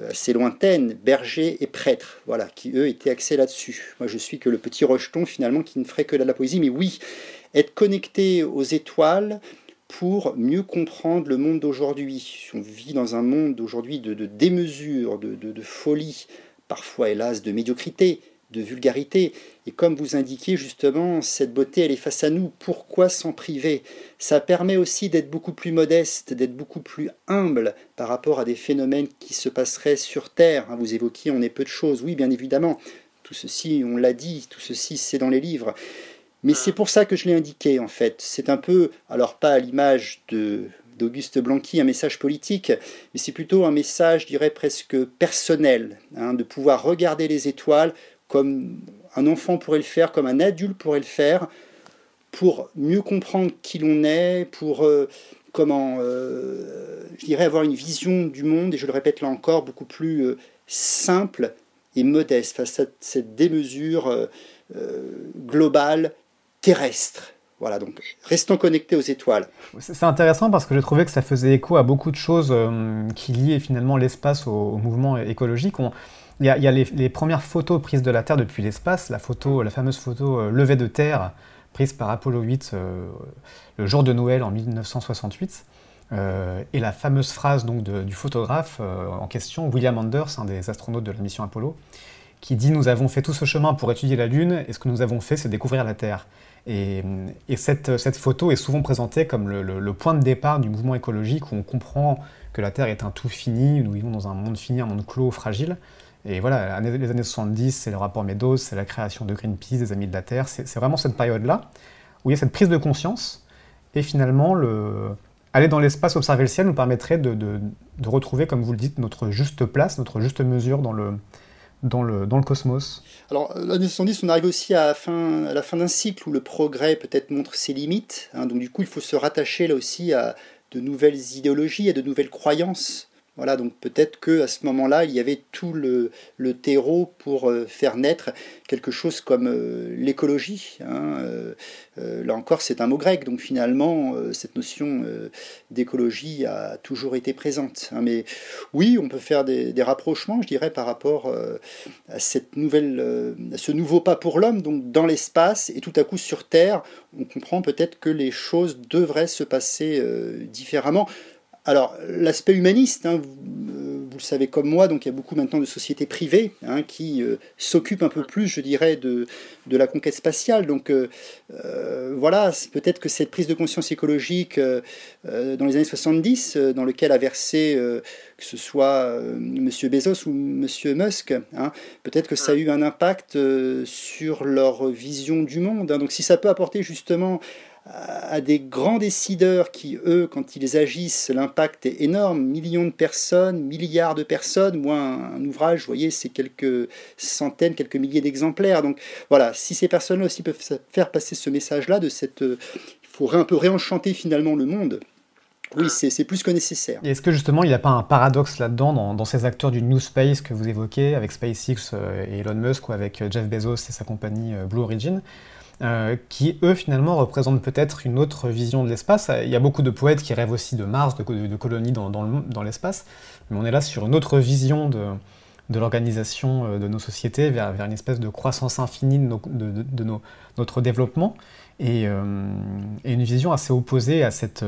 S3: assez lointaines, bergers et prêtres, voilà, qui eux étaient axés là-dessus. Moi je suis que le petit rejeton finalement qui ne ferait que de la poésie, mais oui, être connecté aux étoiles pour mieux comprendre le monde d'aujourd'hui. On vit dans un monde d'aujourd'hui de, démesure, de, de folie, parfois hélas de médiocrité, de vulgarité. Et comme vous indiquiez justement, cette beauté, elle est face à nous. Pourquoi s'en priver? Ça permet aussi d'être beaucoup plus modeste, d'être beaucoup plus humble par rapport à des phénomènes qui se passeraient sur Terre. Hein, vous évoquiez, on est peu de choses. Oui, bien évidemment. Tout ceci, on l'a dit, tout ceci, c'est dans les livres. Mais c'est pour ça que je l'ai indiqué, en fait. C'est un peu, alors pas à l'image d'Auguste Blanqui, un message politique, mais c'est plutôt un message, je dirais, presque personnel, hein, de pouvoir regarder les étoiles, comme un enfant pourrait le faire, comme un adulte pourrait le faire, pour mieux comprendre qui l'on est, pour euh, comment, euh, je dirais, avoir une vision du monde, et je le répète là encore, beaucoup plus euh, simple et modeste face à cette démesure globale, terrestre. Voilà, donc restons connectés aux étoiles.
S2: C'est intéressant parce que j'ai trouvé que ça faisait écho à beaucoup de choses qui liaient finalement l'espace au, mouvement écologique. Il y a, les, premières photos prises de la Terre depuis l'espace, la, photo, la fameuse photo euh, levée de Terre prise par Apollo 8 euh, le jour de Noël en 1968. Euh, et la fameuse phrase donc, du photographe en question, William Anders, un des astronautes de la mission Apollo, qui dit Nous avons fait tout ce chemin pour étudier la Lune, et ce que nous avons fait, c'est découvrir la Terre. Et, cette, photo est souvent présentée comme le, point de départ du mouvement écologique où on comprend que la Terre est un tout fini, nous vivons dans un monde fini, un monde clos, fragile. Et voilà, les années 70, c'est le rapport Meadows, c'est la création de Greenpeace, des Amis de la Terre. C'est vraiment cette période-là où il y a cette prise de conscience. Et finalement, le... aller dans l'espace, observer le ciel nous permettrait de, retrouver, comme vous le dites, notre juste place, notre juste mesure dans le, cosmos.
S3: Alors, l'année 70, on arrive aussi à la fin, à la fin d'un cycle où le progrès peut-être montre ses limites. Hein. donc, du coup, il faut se rattacher là aussi à de nouvelles idéologies, à de nouvelles croyances. Voilà, donc peut-être que à ce moment-là, il y avait tout le, terreau pour euh, faire naître quelque chose comme euh, l'écologie. Hein, euh, là encore, c'est un mot grec, donc finalement, cette notion d'écologie a toujours été présente. Hein. mais oui, on peut faire des, rapprochements, je dirais, par rapport à cette nouvelle, à ce nouveau pas pour l'homme, donc dans l'espace et tout à coup sur Terre, on comprend peut-être que les choses devraient se passer différemment. Alors, l'aspect humaniste, hein, vous, le savez comme moi, donc il y a beaucoup maintenant de sociétés privées hein, qui s'occupent un peu plus, je dirais, de, la conquête spatiale. Donc voilà, peut-être que cette prise de conscience écologique dans les années 70, dans lequel a versé que ce soit M. Bezos ou M. Musk, hein, peut-être que ça a eu un impact sur leur vision du monde. Donc si ça peut apporter justement à des grands décideurs qui, eux, quand ils agissent, l'impact est énorme, millions de personnes, milliards de personnes, moi un, ouvrage, vous voyez, c'est quelques centaines, quelques milliers d'exemplaires. Donc voilà, si ces personnes-là aussi peuvent faire passer ce message-là, de cette, il faudrait un peu réenchanter finalement le monde. Oui, c'est plus que nécessaire.
S2: est-ce que justement, il n'y a pas un paradoxe là-dedans, dans, ces acteurs du New Space que vous évoquez, avec SpaceX euh, et Elon Musk, ou avec euh, Jeff Bezos et sa compagnie euh, Blue Origin? Euh, qui eux finalement représentent peut-être une autre vision de l'espace. Il y a beaucoup de poètes qui rêvent aussi de Mars, de, colonies dans, l'espace, mais on est là sur une autre vision de, l'organisation euh, de nos sociétés, vers, une espèce de croissance infinie de, notre développement, euh, et, une vision assez opposée à cette,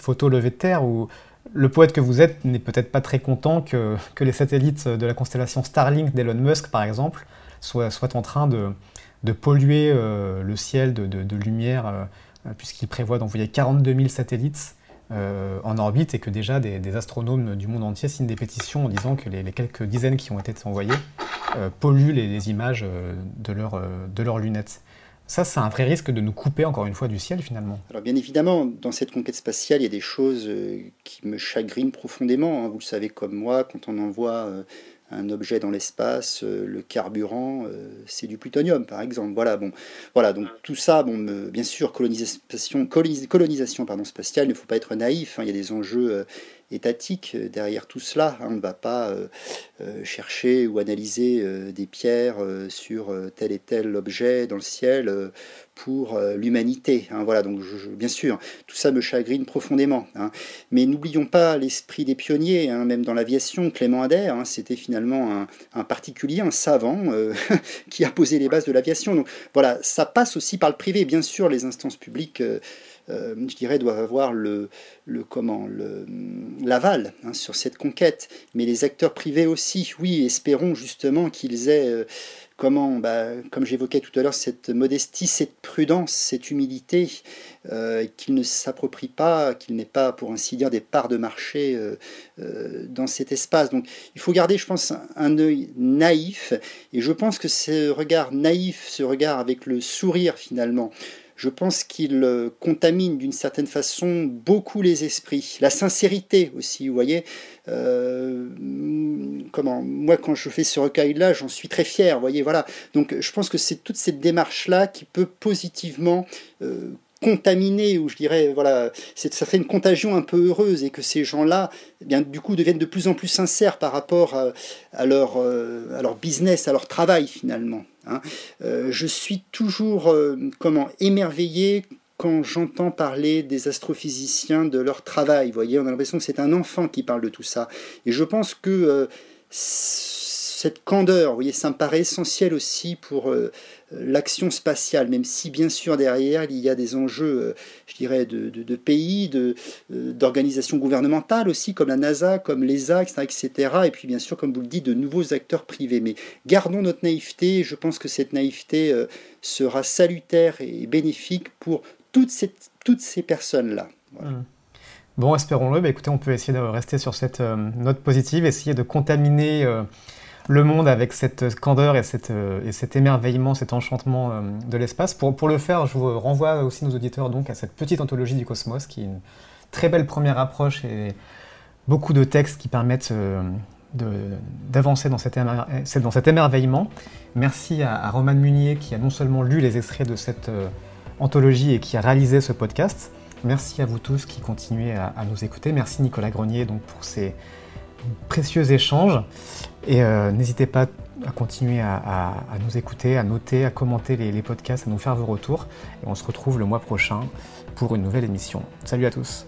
S2: photo levée de terre où le poète que vous êtes n'est peut-être pas très content que, les satellites de la constellation Starlink d'Elon Musk, par exemple, soient en train de, de polluer euh, le ciel de, lumière, euh, puisqu'il prévoit d'envoyer 42 000 satellites euh, en orbite et que déjà des, astronomes du monde entier signent des pétitions en disant que les, quelques dizaines qui ont été envoyées polluent les, images de, leur, de leurs lunettes. Ça, c'est un vrai risque de nous couper encore une fois du ciel finalement.
S3: Alors bien évidemment, dans cette conquête spatiale, il y a des choses qui me chagrinent profondément. Hein. Vous le savez comme moi, quand on envoie un objet dans l'espace, euh, le carburant, euh, c'est du plutonium, par exemple. Voilà, bon, voilà donc tout ça, bon, bien sûr, colonisation, colonisation pardon, spatiale, il ne faut pas être naïf, hein. il y a des enjeux euh, étatique derrière tout cela. Hein. On ne va pas euh, euh, chercher ou analyser euh, des pierres sur tel et tel objet dans le ciel pour l'humanité. Hein. Voilà, donc bien sûr, tout ça me chagrine profondément. Hein. Mais n'oublions pas l'esprit des pionniers, même dans l'aviation. Clément Ader, c'était finalement un, particulier, un savant <laughs> qui a posé les bases de l'aviation. Donc voilà, ça passe aussi par le privé. Bien sûr, les instances publiques euh, je dirais, doivent avoir le, comment, le, l'aval hein, sur cette conquête. Mais les acteurs privés aussi, oui, espérons justement qu'ils aient, euh, comment, bah, comme j'évoquais tout à l'heure, cette modestie, cette prudence, cette humilité, euh, qu'ils ne s'approprient pas, qu'ils n'aient pas, pour ainsi dire, des parts de marché dans cet espace. Donc il faut garder, je pense, un œil naïf. Et je pense que ce regard naïf, ce regard avec le sourire finalement, je pense qu'il euh, contamine d'une certaine façon beaucoup les esprits. La sincérité aussi, vous voyez. Euh, comment Moi, quand je fais ce recueil-là, j'en suis très fier, vous voyez, voilà. Donc, je pense que c'est toute cette démarche-là qui peut positivement euh, contaminer, ou je dirais, voilà, ça serait une contagion un peu heureuse, et que ces gens-là, eh bien, du coup, deviennent de plus en plus sincères par rapport leur, à leur business, à leur travail, finalement. Hein. Euh, je suis toujours euh, comment émerveillé quand j'entends parler des astrophysiciens de leur travail. Vous voyez, on a l'impression que c'est un enfant qui parle de tout ça. Et je pense que euh, cette candeur, vous voyez, ça me paraît essentiel aussi pour euh, l'action spatiale, même si bien sûr derrière il y a des enjeux, euh, je dirais, de, de, pays, de, euh, d'organisations gouvernementales aussi, comme la NASA, comme l'ESA, etc., etc. Et puis bien sûr, comme vous le dites, de nouveaux acteurs privés. Mais gardons notre naïveté, je pense que cette naïveté sera salutaire et bénéfique pour toutes ces, toutes ces personnes-là.
S2: Mmh. Bon, espérons-le. Bah, écoutez, on peut essayer de rester sur cette note positive, essayer de contaminer le monde avec cette candeur et, euh, et cet émerveillement, cet enchantement euh, de l'espace. Pour, le faire, je vous renvoie aussi nos auditeurs donc à cette petite anthologie du cosmos qui est une très belle première approche et beaucoup de textes qui permettent euh, d'avancer dans, dans cet émerveillement. Merci à, Roman Munier qui a non seulement lu les extraits de cette anthologie et qui a réalisé ce podcast. Merci à vous tous qui continuez à, à nous écouter. Merci Nicolas Grenier donc pour ces précieux échanges. Et euh, n'hésitez pas à continuer à, nous écouter, à noter, à commenter les, les podcasts, à nous faire vos retours. Et on se retrouve le mois prochain pour une nouvelle émission. Salut à tous